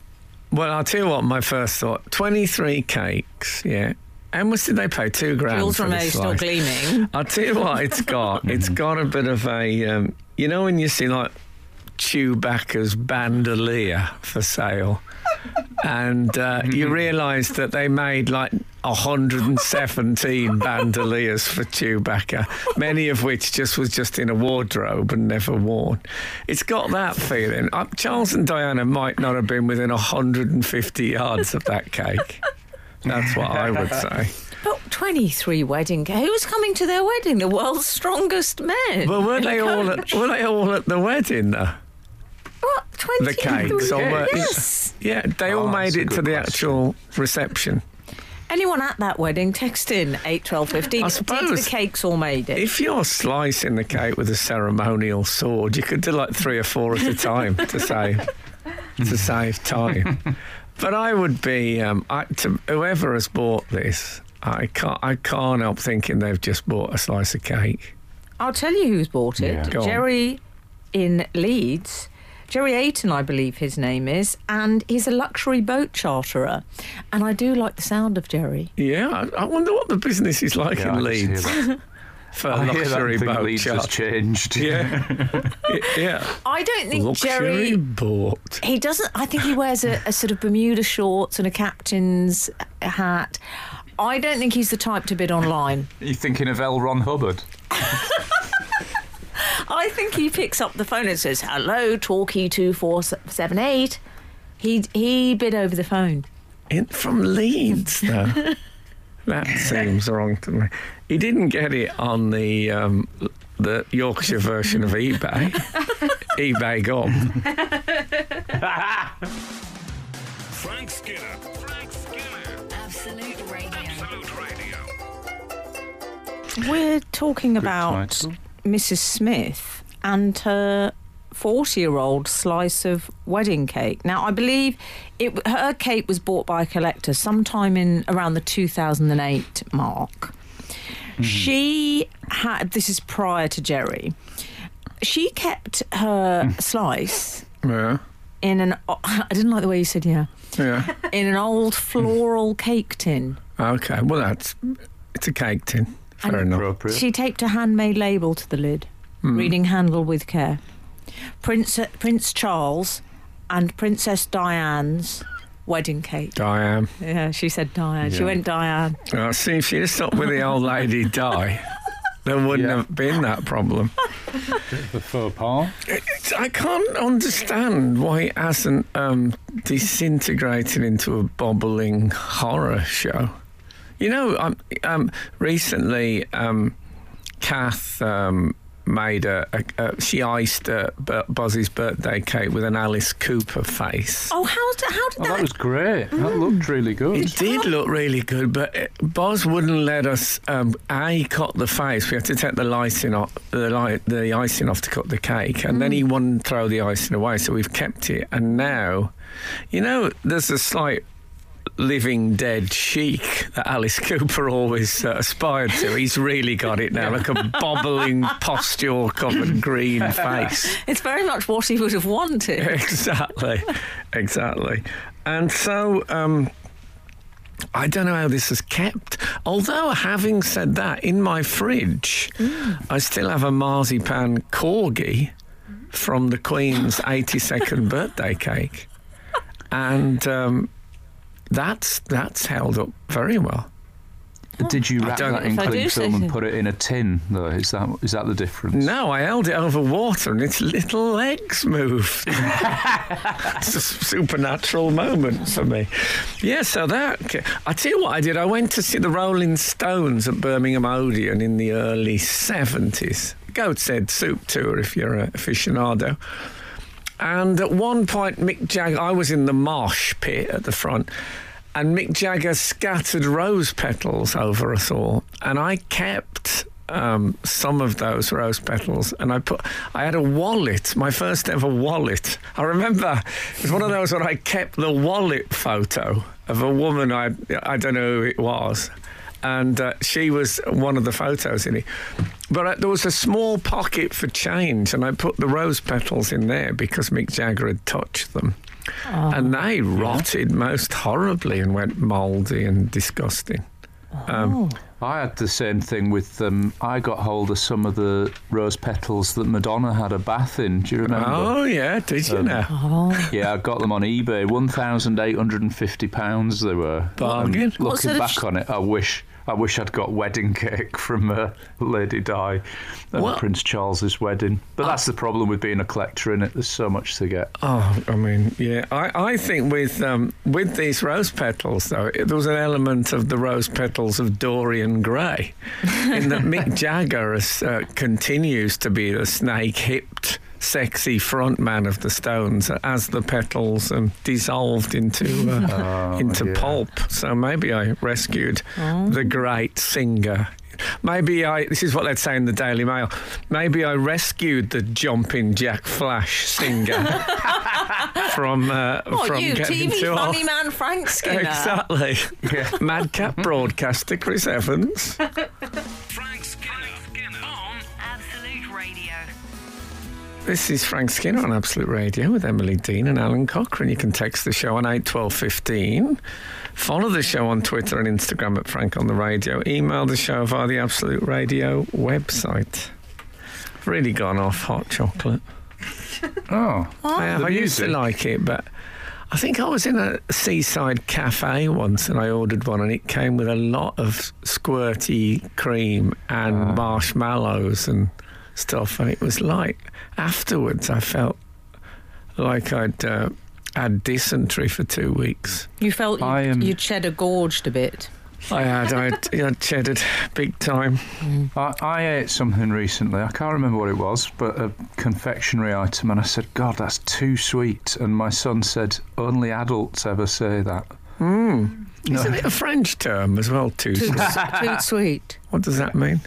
well, I'll tell you what. My first thought: 23 cakes. Yeah. How much did they pay? Two grand Jules this still gleaming. I'll tell you what it's got. It's got a bit of a, um, you know, when you see like Chewbacca's bandolier for sale, and uh, you realise that they made like 117 bandoliers for Chewbacca, many of which just was just in a wardrobe and never worn. It's got that feeling. Uh, Charles and Diana might not have been within 150 yards of that cake. That's what I would say. But 23 wedding cake. Who was coming to their wedding? The world's strongest men. Well, were in a they all at, were they all at the wedding though? What? 23? The cakes, or were, Yes. yeah, they all Oh, made it to the question. actual reception. Anyone at that wedding, text in 8 12 15. I Did suppose- the cakes all made it? If you're slicing the cake with a ceremonial sword, you could do like three or four at a time to save to save time. But I would be um, I, to whoever has bought this. I can't. I can't help thinking they've just bought a slice of cake. I'll tell you who's bought it. Yeah. Jerry in Leeds. Jerry Ayton, I believe his name is, and he's a luxury boat charterer. And I do like the sound of Jerry. Yeah, I, I wonder what the business is like Yeah, in I Leeds for I hear that luxury and boat Leeds has changed. Yeah, yeah. I don't think Luxury Jerry. boat. He doesn't. I think he wears a, a sort of Bermuda shorts and a captain's hat. I don't think he's the type to bid online. Are you thinking of L. Ron Hubbard? I think he picks up the phone and says, "Hello, Talkie two four seven eight. He he bid over the phone. In, from Leeds, though. that seems wrong to me. He didn't get it on the um, the Yorkshire version of eBay. eBay Gum. Frank Skinner. Frank Skinner. Absolute Radio. Absolute Radio. We're talking about title. Mrs. Smith and her 40 year old slice of wedding cake. Now, I believe it, her cake was bought by a collector sometime in around the 2008 mark. Mm-hmm. She had, this is prior to Jerry, she kept her mm. slice Yeah, in an, I didn't like the way you said yeah, yeah. in an old floral cake tin. Okay, well, that's it's a cake tin. Fair And- enough. Appropriate. She taped a handmade label to the lid, reading "Handle with care." Prince Prince Charles and Princess Diane's wedding cake. Diane. Yeah, she said Diane. She went Diane. Oh, see, if she'd have stopped with the old lady Di, there wouldn't Yeah. have been that problem. The faux pas. It's- I can't understand why it hasn't um, disintegrated into a bobbling horror show. You know, um, um, recently, um, Kath um, made a, a, a she iced a, Bu- Buzzy's birthday cake with an Alice Cooper face. Oh, how did how did Oh, that? that was great. That looked really good. It did look really good, but it, Buzz wouldn't let us um, a cut the face. We had to take the icing off, the, li- the icing off to cut the cake, and then he wouldn't throw the icing away. So we've kept it, and now, you know, there's a slight living dead chic that Alice Cooper always uh, aspired to. He's really got it now, like a bobbling, posture covered green face. it's very much what he would have wanted. exactly, exactly. And so, um, I don't know how this is kept. Although, having said that, in my fridge, I still have a marzipan corgi from the Queen's 82nd birthday cake, and um, that's that's held up very well. Did you wrap that in If I do cling film and put it in a tin, though? Is that is that the difference? No, I held it over water and its little legs moved. it's a supernatural moment for me. Yeah, so that. I tell you what I did. I went to see the Rolling Stones at Birmingham Odeon in the early 70s. Goat's Head Soup Tour, if you're a aficionado. And at one point, Mick Jagger, I was in the mosh pit at the front, and Mick Jagger scattered rose petals over us all. And I kept um, some of those rose petals, and I put, I had a wallet, my first ever wallet. I remember it was one of those where I kept the wallet photo of a woman, I, I don't know who it was. And uh, she was one of the photos in it. But uh, there was a small pocket for change, and I put the rose petals in there because Mick Jagger had touched them. And they rotted most horribly and went mouldy and disgusting. Um, I had the same thing with um, I got hold of some of the rose petals that Madonna had a bath in. Do you remember? Oh yeah, did you Um, now? Oh, Yeah, I got them on eBay. One thousand eight hundred and fifty pounds they were. Bargain. And looking back sh- on it, I wish I wish I'd got wedding cake from uh, Lady Di and What? Prince Charles's wedding. But that's the problem with being a collector in it. There's so much to get. Oh, I mean, yeah. I, I think with um, with these rose petals, though, it, there was an element of the rose petals of Dorian Gray, in that Mick Jagger is, uh, continues to be the snake-hipped, sexy frontman of the Stones as the petals um, dissolved into uh, Oh, into yeah. pulp. So maybe I rescued the great singer. Maybe I. This is what they'd say in the Daily Mail. Maybe I rescued the jumping Jack Flash singer from uh, what from you, getting TV too funny old. man Frank Skinner? Exactly. Madcap broadcaster Chris Evans. This is Frank Skinner on Absolute Radio with Emily Dean and Alun Cochrane. You can text the show on eight twelve fifteen. Follow the show on Twitter and Instagram at Frank on the Radio. Email the show via the Absolute Radio website. Really gone off hot chocolate. Oh, I, have. I used to like it, but I think I was in a seaside cafe once and I ordered one and it came with a lot of squirty cream and ah. marshmallows and stuff. And it was like, afterwards, I felt like I'd uh, had dysentery for two weeks. You felt I you, am- you cheddar gorged a bit. I had, I had, I had cheddared big time. I, I ate something recently. I can't remember what it was, but a confectionery item, and I said, "God, that's too sweet." And my son said, "Only adults ever say that." Isn't it a French term as well, too? Too, sweet? too sweet. What does that mean?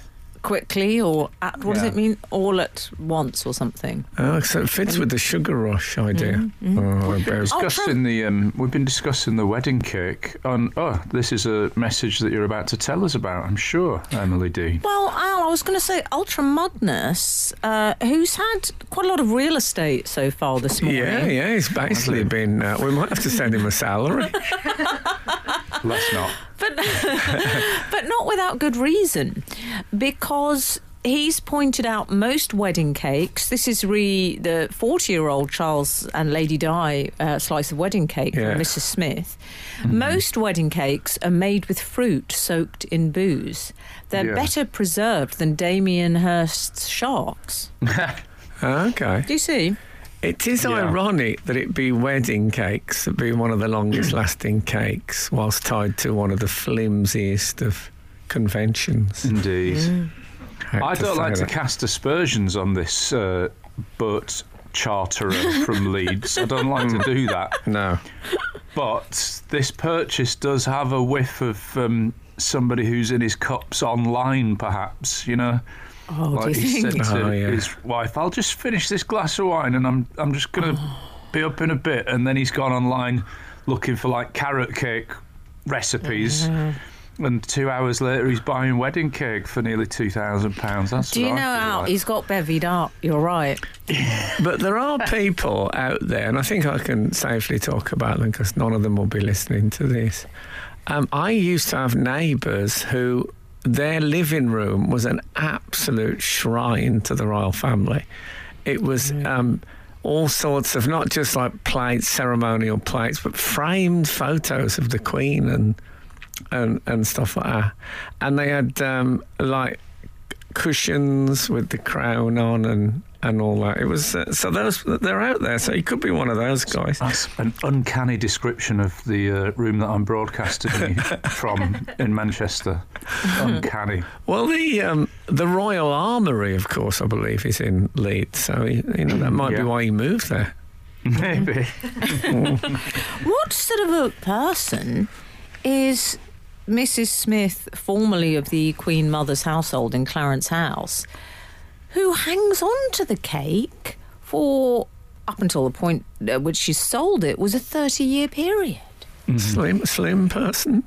Quickly or at, what does it mean? All at once or something? Oh, so it fits with the sugar rush idea. Oh, I better- discussing the um, we've been discussing the wedding cake on oh this is a message that you're about to tell us about i'm sure emily d Well, Al, I was going to say Ultra Mudness, uh, who's had quite a lot of real estate so far this morning. Yeah, yeah, he's basically been. Uh, we might have to send him a salary. let's not but but not without good reason, because he's pointed out most wedding cakes. This is re the forty-year-old Charles and Lady Di uh, slice of wedding cake Yeah. from Mrs. Smith. Most wedding cakes are made with fruit soaked in booze. They're Yeah. better preserved than Damien Hirst's sharks. Okay. Do you see? It is Yeah. ironic that it be wedding cakes that be one of the longest lasting cakes, whilst tied to one of the flimsiest of conventions. indeed. Hate i to don't say like to cast aspersions on this uh, boat charterer from leeds. I don't like to do that. No. but this purchase does have a whiff of um, somebody who's in his cups online perhaps you know Oh, like he said to Oh, yeah. his wife, "I'll just finish this glass of wine, and I'm I'm just gonna be up in a bit." And then he's gone online looking for like carrot cake recipes, Mm-hmm. and two hours later he's buying wedding cake for nearly two thousand pounds. That's Do you know how like. He's got bevied up. You're right. But there are people out there, and I think I can safely talk about them because none of them will be listening to this. Um, I used to have neighbours who their living room was an absolute shrine to the royal family. It was um, all sorts of not just like plates, ceremonial plates, but framed photos of the Queen and and and stuff like that. And they had um, like cushions with the crown on and and all that. It was uh, so those they're out there. So he could be one of those guys. That's an uncanny description of the uh, room that I'm broadcasting from in Manchester. Uncanny. Well, the um, the Royal Armoury, of course, I believe, is in Leeds. So you know that might be why he moved there. Maybe. What sort of a person is Mrs. Smith, formerly of the Queen Mother's household in Clarence House, who hangs on to the cake for up until the point at which she sold it was a 30 year period? Mm-hmm. Slim, slim person.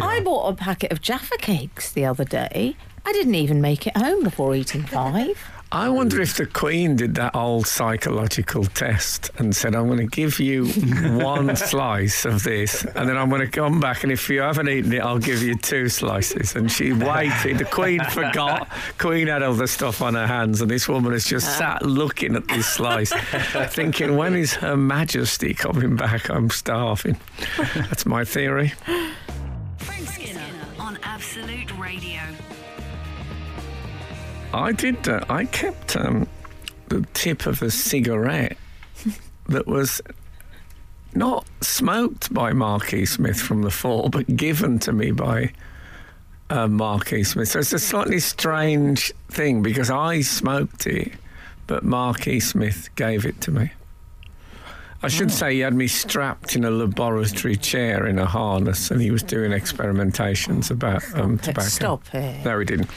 I bought a packet of Jaffa cakes the other day. I didn't even make it home before eating five. I wonder if the Queen did that old psychological test and said, I'm going to give you one slice of this, and then I'm going to come back, and if you haven't eaten it, I'll give you two slices. And she waited. The Queen forgot. Queen had all the stuff on her hands, and this woman has just sat uh-huh. looking at this slice, thinking, when is Her Majesty coming back? I'm starving. That's my theory. Frank Skinner on Absolute Radio. I did. Uh, I kept um, the tip of a cigarette that was not smoked by Marquis Smith from the Fall, but given to me by uh, Marquis Smith. So it's a slightly strange thing because I smoked it, but Marquis Smith gave it to me. I should say he had me strapped in a laboratory chair in a harness, and he was doing experimentations about um, Let's tobacco. Stop it. No, he didn't.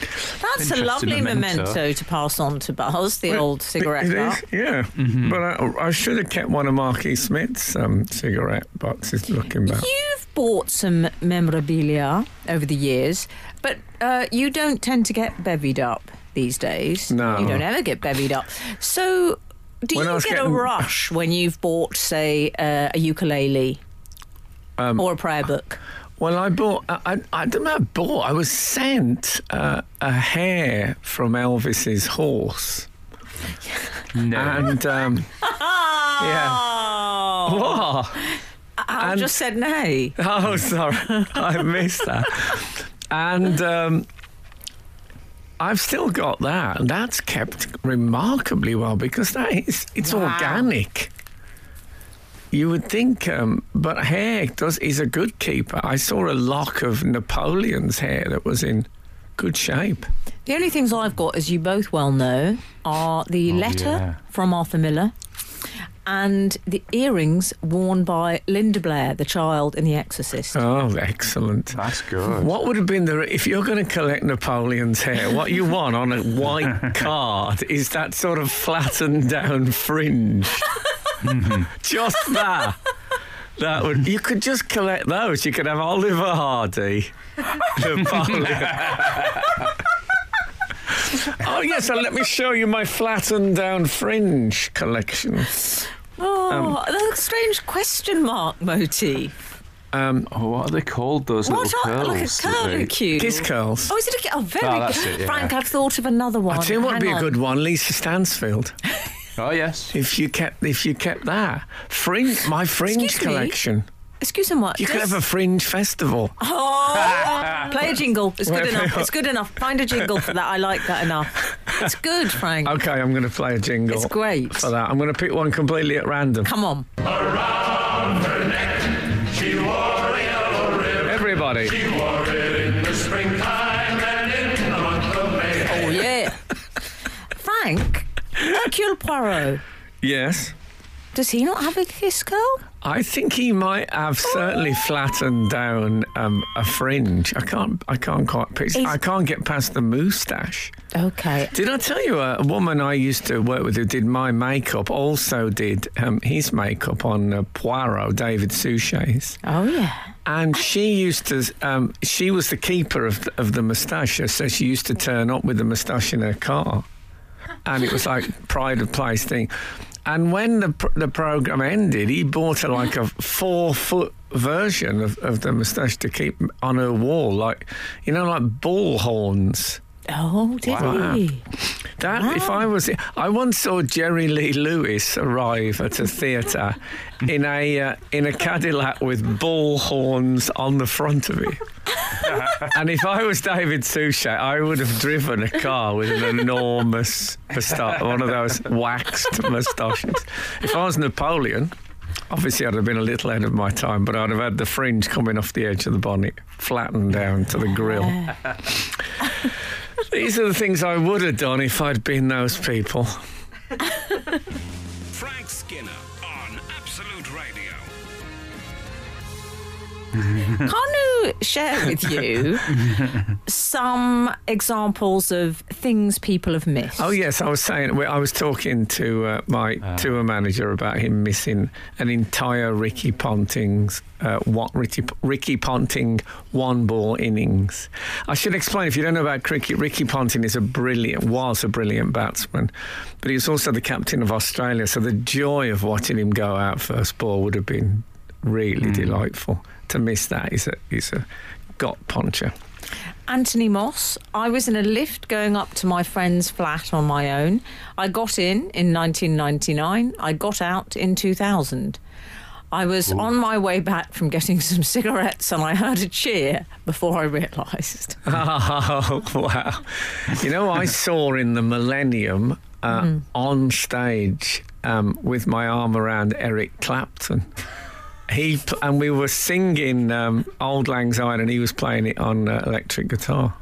That's a lovely memento. memento. to pass on to Buzz, the old cigarette It butt. is, yeah. But I, I should have kept one of Marquis Smith's um, cigarette boxes looking back. You've bought some memorabilia over the years, but uh, you don't tend to get bevied up these days. No. You don't ever get bevied up. So, do When you was get a rush when you've bought, say, uh, a ukulele Um, or a prayer book? Well, I bought, I, I, I don't know, I bought, I was sent uh, a hair from Elvis's horse. No. And, um, yeah. Oh, What? I and- just said nay. Oh, sorry. I missed that. And um, I've still got that. And that's kept remarkably well because that is, it's Wow. organic. You would think, um, but hair does is a good keeper. I saw a lock of Napoleon's hair that was in good shape. The only things I've got, as you both well know, are the Oh, letter yeah. from Arthur Miller and the earrings worn by Linda Blair, the child in The Exorcist. Oh, excellent. That's good. What would have been the if you're going to collect Napoleon's hair? What you want on a white card is that sort of flattened down fringe. Mm-hmm. just that. That would you could just collect those. You could have Oliver Hardy, Napoleon. oh yes, so let me show you my flattened down fringe collection. Oh, that's a strange question mark motif. Um, Oh, what are they called? Those What little are, curls. like a that they- curlicue? kiss curls. Oh, is it a Oh, very Oh, good. it, yeah. Frank, I've thought of another one. I tell you what would be Hang a good one, Lisa Stansfield. Oh yes. If you kept if you kept that fringe, my fringe Excuse me? Collection. Excuse me, what? You could Does- have a fringe festival. Oh, play a jingle. It's good Wait, enough. wait, It's good enough. Find a jingle for that. I like that enough. It's good, Frank. Okay, I'm going to play a jingle. It's great. for that. I'm going to pick one completely at random. Come on. Everybody. Oh yeah. Frank, Hercule Poirot. Yes. Does he not have a curl? I think he might have certainly flattened down um, a fringe. I can't. I can't quite picture. I can't get past the moustache. Okay. Did I tell you uh, a woman I used to work with who did my makeup also did um, his makeup on uh, Poirot, David Suchet's, Oh yeah. and she used to. Um, she was the keeper of the, of the moustache, so she used to turn up with the moustache in her car, and it was like pride of place thing. And when the pr- the program ended, he bought her like a four foot version of, of the moustache to keep on her wall, like you know, like bull horns. Oh, did Wow. he? That if I was, I once saw Jerry Lee Lewis arrive at a theatre in a uh, in a Cadillac with bull horns on the front of it. and if I was David Suchet, I would have driven a car with an enormous moustache, one of those waxed moustaches. If I was Napoleon, obviously I'd have been a little ahead of my time, but I'd have had the fringe coming off the edge of the bonnet, flattened down to the grill. These are the things I would have done if I'd been those people. Frank Skinner on Absolute Radio. Can you share with you some examples of things people have missed? Oh yes, I was saying. I was talking to uh, my tour manager about him missing an entire Ricky Ponting's uh, what Ricky, Ricky Ponting one ball innings. I should explain if you don't know about cricket. Ricky Ponting is a brilliant, was a brilliant batsman, but he was also the captain of Australia. So the joy of watching him go out first ball would have been really delightful. To miss that is a is a got puncher. Anthony Moss. I was in a lift going up to my friend's flat on my own. I got in in 1999. I got out in 2000. I was on my way back from getting some cigarettes and I heard a cheer before I realised. Oh wow! You know, I saw in the Millennium uh, on stage um, with my arm around Eric Clapton. He and we were singing um, "Auld Lang Syne" and he was playing it on uh, electric guitar.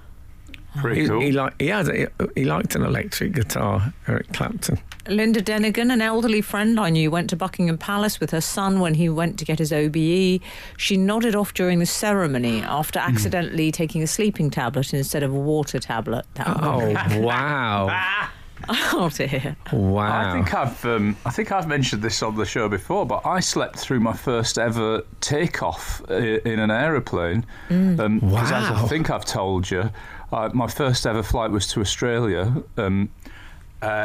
Pretty He, cool. he, li- he had a, he liked an electric guitar, Eric Clapton. Linda Denigan, an elderly friend I knew, went to Buckingham Palace with her son when he went to get his OBE. She nodded off during the ceremony after accidentally taking a sleeping tablet instead of a water tablet. That Oh wow! oh dear. Wow! I think I've um, I think I've mentioned this on the show before, but I slept through my first ever takeoff in an aeroplane. Um 'cause as I think I've told you, uh, my first ever flight was to Australia. Um,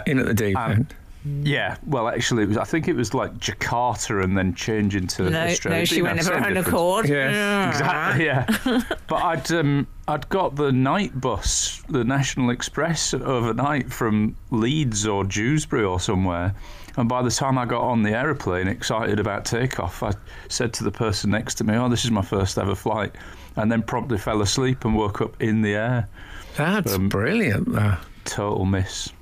in at the deep end. Yeah, well, actually, it was. I think it was like Jakarta and then change into No, Australia. no, she You went know, of her same own difference. accord. Yeah. Exactly, yeah. but I'd um, I'd got the night bus, the National Express, overnight from Leeds or Dewsbury or somewhere. And by the time I got on the aeroplane, excited about takeoff, I said to the person next to me, "Oh, this is my first ever flight," and then promptly fell asleep and woke up in the air. That's um, brilliant, though. Total miss.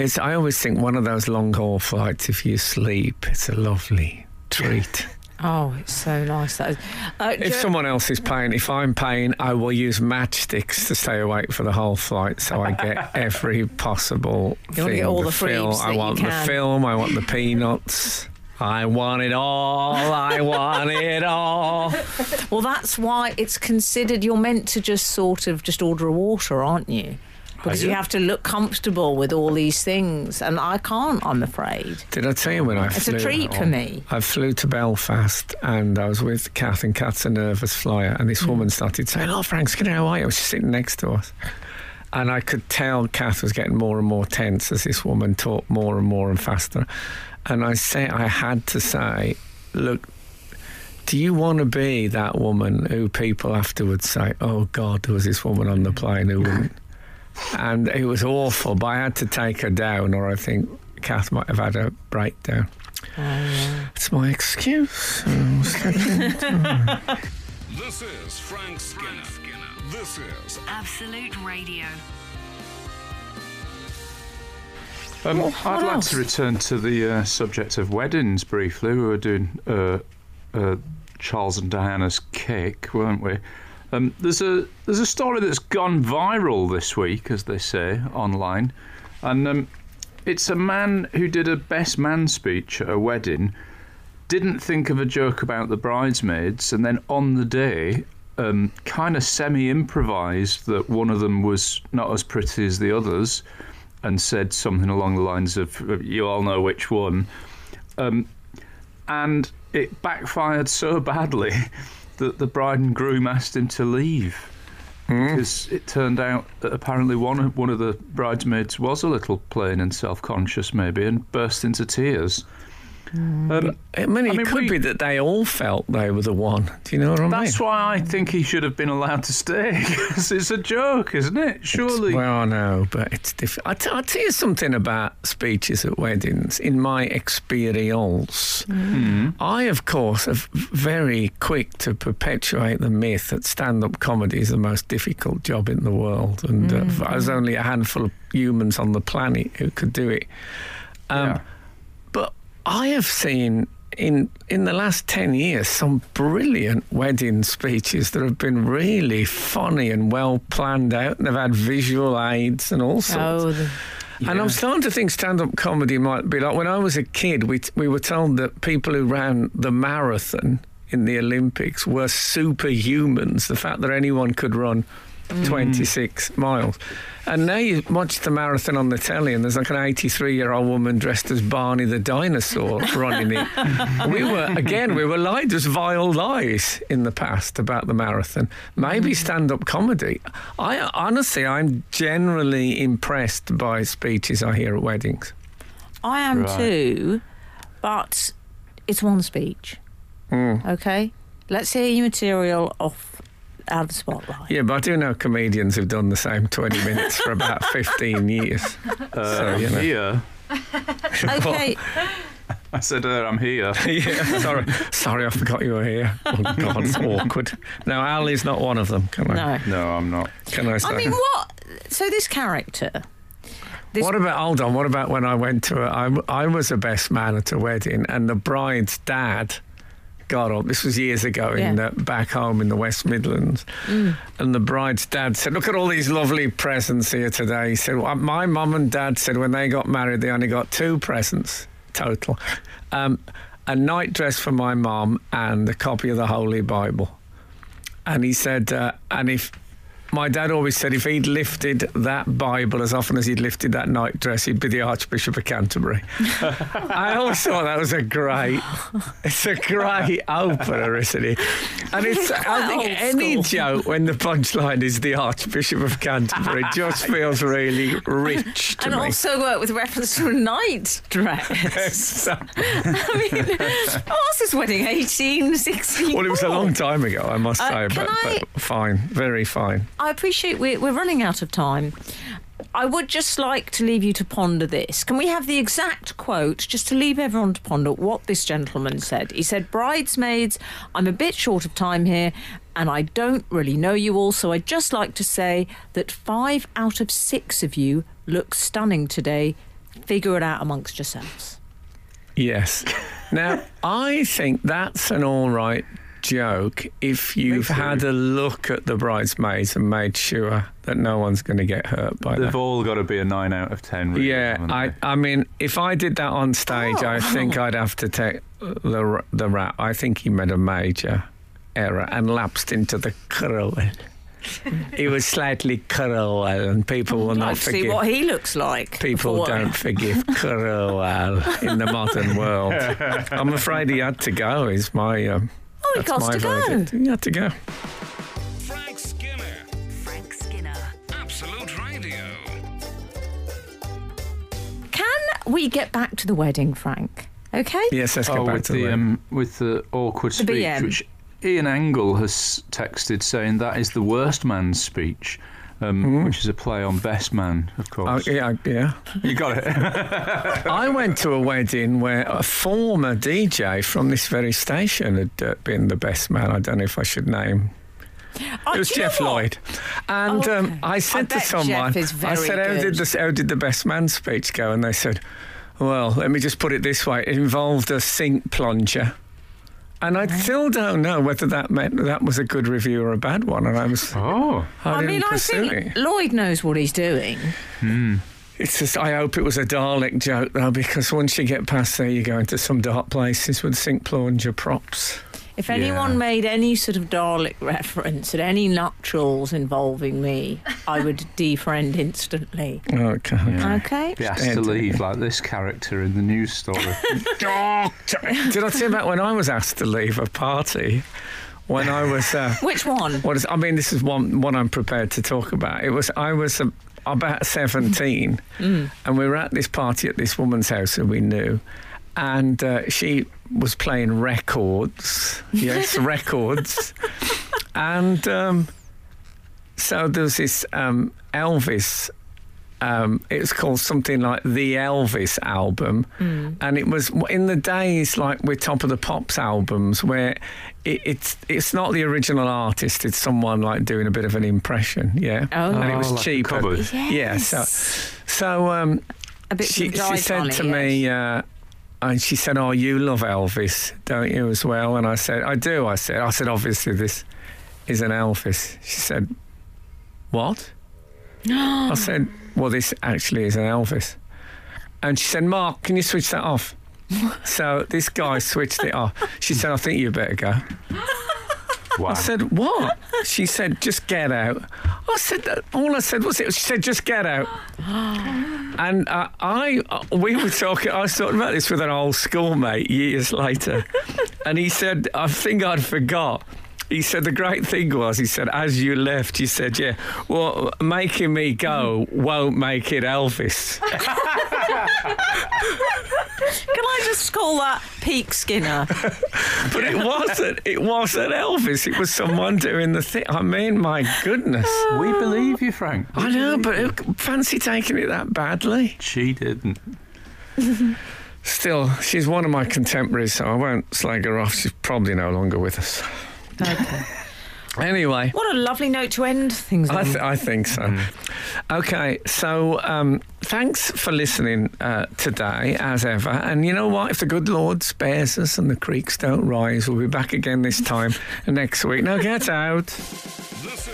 It's, I always think one of those long haul flights, if you sleep, it's a lovely treat. Oh, it's so nice. That is. Uh, if someone else is paying, if I'm paying, I will use matchsticks to stay awake for the whole flight so I get every possible You thing. get all the film. freebs I want the film, I want the peanuts. I want it all. I want it all. well, that's why it's considered you're meant to just sort of just order a water, aren't you? Because you have to look comfortable with all these things, and I can't. I'm afraid Did I tell you when I flew? it's flew? a treat for me. I flew to Belfast and I was with Kath, and Kath's a nervous flyer. And this mm. woman started saying, Oh, Frank Skinner, how are you? She was sitting next to us. And I could tell Kath was getting more and more tense as this woman talked more and more and faster. And I say, I had to say, Look, do you want to be that woman who people afterwards say, Oh, God, there was this woman on the mm. plane who wouldn't? And it was awful, but I had to take her down, or I think Kath might have had a breakdown. It's my excuse. This is Frank Skinner. This is Absolute Radio. Um, What- I'd what like else? to return to the uh, subject of weddings briefly. We were doing uh, uh, Charles and Diana's cake, weren't we? Um, there's a there's a story that's gone viral this week, as they say online, and um, it's a man who did a best man speech at a wedding. Didn't think of a joke about the bridesmaids, and then on the day, um, kind of semi improvised that one of them was not as pretty as the others, and said something along the lines of, "You all know which one," um, and it backfired so badly that the bride and groom asked him to leave hmm. because it turned out that apparently one of, one of the bridesmaids was a little plain and self-conscious maybe and burst into tears. Um, I mean, it I mean, could we- be that they all felt they were the one. Do you know what I mean? that's why I think he should have been allowed to stay because it's a joke, isn't it? Surely. Well, I know, but it's different. I'll, tell you something about speeches at weddings. In my experience, I, of course, am very quick to perpetuate the myth that stand-up comedy is the most difficult job in the world, and uh, there's only a handful of humans on the planet who could do it. Um, Yeah. I have seen in in the last ten years some brilliant wedding speeches that have been really funny and well planned out, and they've had visual aids and all sorts. Oh, the, And I'm starting to think stand-up comedy might be like when I was a kid. We we were told that people who ran the marathon in the Olympics were superhumans. The fact that anyone could run Mm. 26 miles. And now you watch the marathon on the telly, and there's like an 83 year old woman dressed as Barney the dinosaur running it. We were, again, we were lied, there's vile lies in the past about the marathon. Maybe mm. stand up comedy. I honestly, I'm generally impressed by speeches I hear at weddings. I am Right. too, but it's one speech. Mm. Okay? Let's hear your material off out of the spotlight. Yeah, but I do know comedians who've done the same 20 minutes for about 15 years. Uh, So, you know. Here, Okay, I said uh, I'm here. yeah, sorry. Sorry, I forgot you were here. Oh, God, it's awkward. Now, Ali's not one of them, can I? no. No, I'm not. Can I say? I mean, what? So this character. This, What about, hold on, what about when I went to a, I, I was a best man at a wedding and the bride's dad got up, this was years ago in Yeah. uh, back home in the West Midlands, and the bride's dad said, look at all these lovely presents here today. He said, well, my mum and dad said when they got married, they only got two presents total. Um, a night dress for my mum and a copy of the Holy Bible. And he said, uh, and if my dad always said if he'd lifted that Bible as often as he'd lifted that night dress, he'd be the Archbishop of Canterbury. I always thought that was a great, it's a great opener, isn't it? And it's, I think any joke when the punchline is the Archbishop of Canterbury just feels really rich to and me. also work with reference to a night dress. I mean, what was this wedding? 18, 16? well, it was a long time ago, I must Uh, say, but, I- but fine, very fine. I appreciate we're, we're running out of time. I would just like to leave you to ponder this. Can we have the exact quote, just to leave everyone to ponder what this gentleman said? He said, Bridesmaids, I'm a bit short of time here, and I don't really know you all, so I'd just like to say that five out of six of you look stunning today. Figure it out amongst yourselves. Yes. Now, I think that's an all right joke if you've had a look at the bridesmaids and made sure that no one's going to get hurt by They've that. all got to be a nine out of ten. Really, Yeah, I. I mean, if I did that on stage, Oh. I think I'd have to take the the rap. I think he made a major error and lapsed into the cruel. he was slightly cruel, and people will not like to see forgive. what he looks like. People before- don't forgive cruel in the modern world. I'm afraid he had to go. Is my um, Oh, he that's got my to go. verdict. He had to go. Frank Skinner, Frank Skinner. Absolute Radio. Can we get back to the wedding, Frank? Okay? Yes, let's get Oh, back with to the. the wedding. um, with the awkward The speech, BM. which Ian Angle has texted saying that is the worst man's speech, um, which is a play on best man, of Hmm. Oh, course. yeah, yeah. You got it. I went to a wedding where a former DJ from this very station had uh, been the best man. I don't know if I should name. Oh, It was do you know Geoff? Lloyd, and Okay. um, I said bet to someone, I said, "How good." did the how did the best man speech go?" And they said, "Well, let me just put it this way: it involved a sink plunger." And I still don't know whether that meant that was a good review or a bad one. And I was, oh, I, I mean, I think it. Lloyd knows what he's doing. Hmm. It's just, I hope it was a Dalek joke though, because once you get past there, you go into some dark places with sink plunger props. If Yeah. anyone made any sort of Dalek reference at any nuptials involving me, I would defriend instantly. Okay. yeah. Okay? Be asked to leave like this character in the news story. Did I tell you about when I was asked to leave a party? When I was, uh, Which one? what is? I mean, this is one one I'm prepared to talk about. It was I was uh, about seventeen, and we were at this party at this woman's house who we knew, and uh, she was playing records. Yes, records, and um, so there was this um, Elvis. Um, it was called something like the Elvis album, and it was in the days like with Top of the Pops albums, where it, it's it's not the original artist; it's someone like doing a bit of an impression, yeah. Oh. and it was Oh, like a cheaper. cover. Yeah, so so um, A bit she, she said to yes. me, uh, and she said, "Oh, you love Elvis, don't you, as well?" And I said, "I do." I said, "I said obviously this is an Elvis." She said, "What?" I said, "Well, this actually is an Elvis." And she said, "Mark, can you switch that off?" So this guy switched it off. She said, I think you better go. Wow. I said, what? She said, just get out. I said, that- all I said was it. She said, just get out. And uh, I, uh, we were talking, I was talking about this with an old schoolmate years later. And he said, I think I'd forgot. He said, the great thing was, he said, as you left, you said, yeah, well, making me go won't make it Elvis. Can I just call that Peak Skinner? But it wasn't. It wasn't Elvis. It was someone doing the thing. I mean, my goodness. we believe you, Frank. I know, but fancy taking it that badly. She didn't. Still, she's one of my contemporaries, so I won't slag her off. She's probably no longer with us. Okay. Anyway. What a lovely note to end things on. I, th- I think so. Okay, so um, thanks for listening uh, today, as ever. And you know what? If the good Lord spares us and the creeks don't rise, we'll be back again this time next week. Now get out. This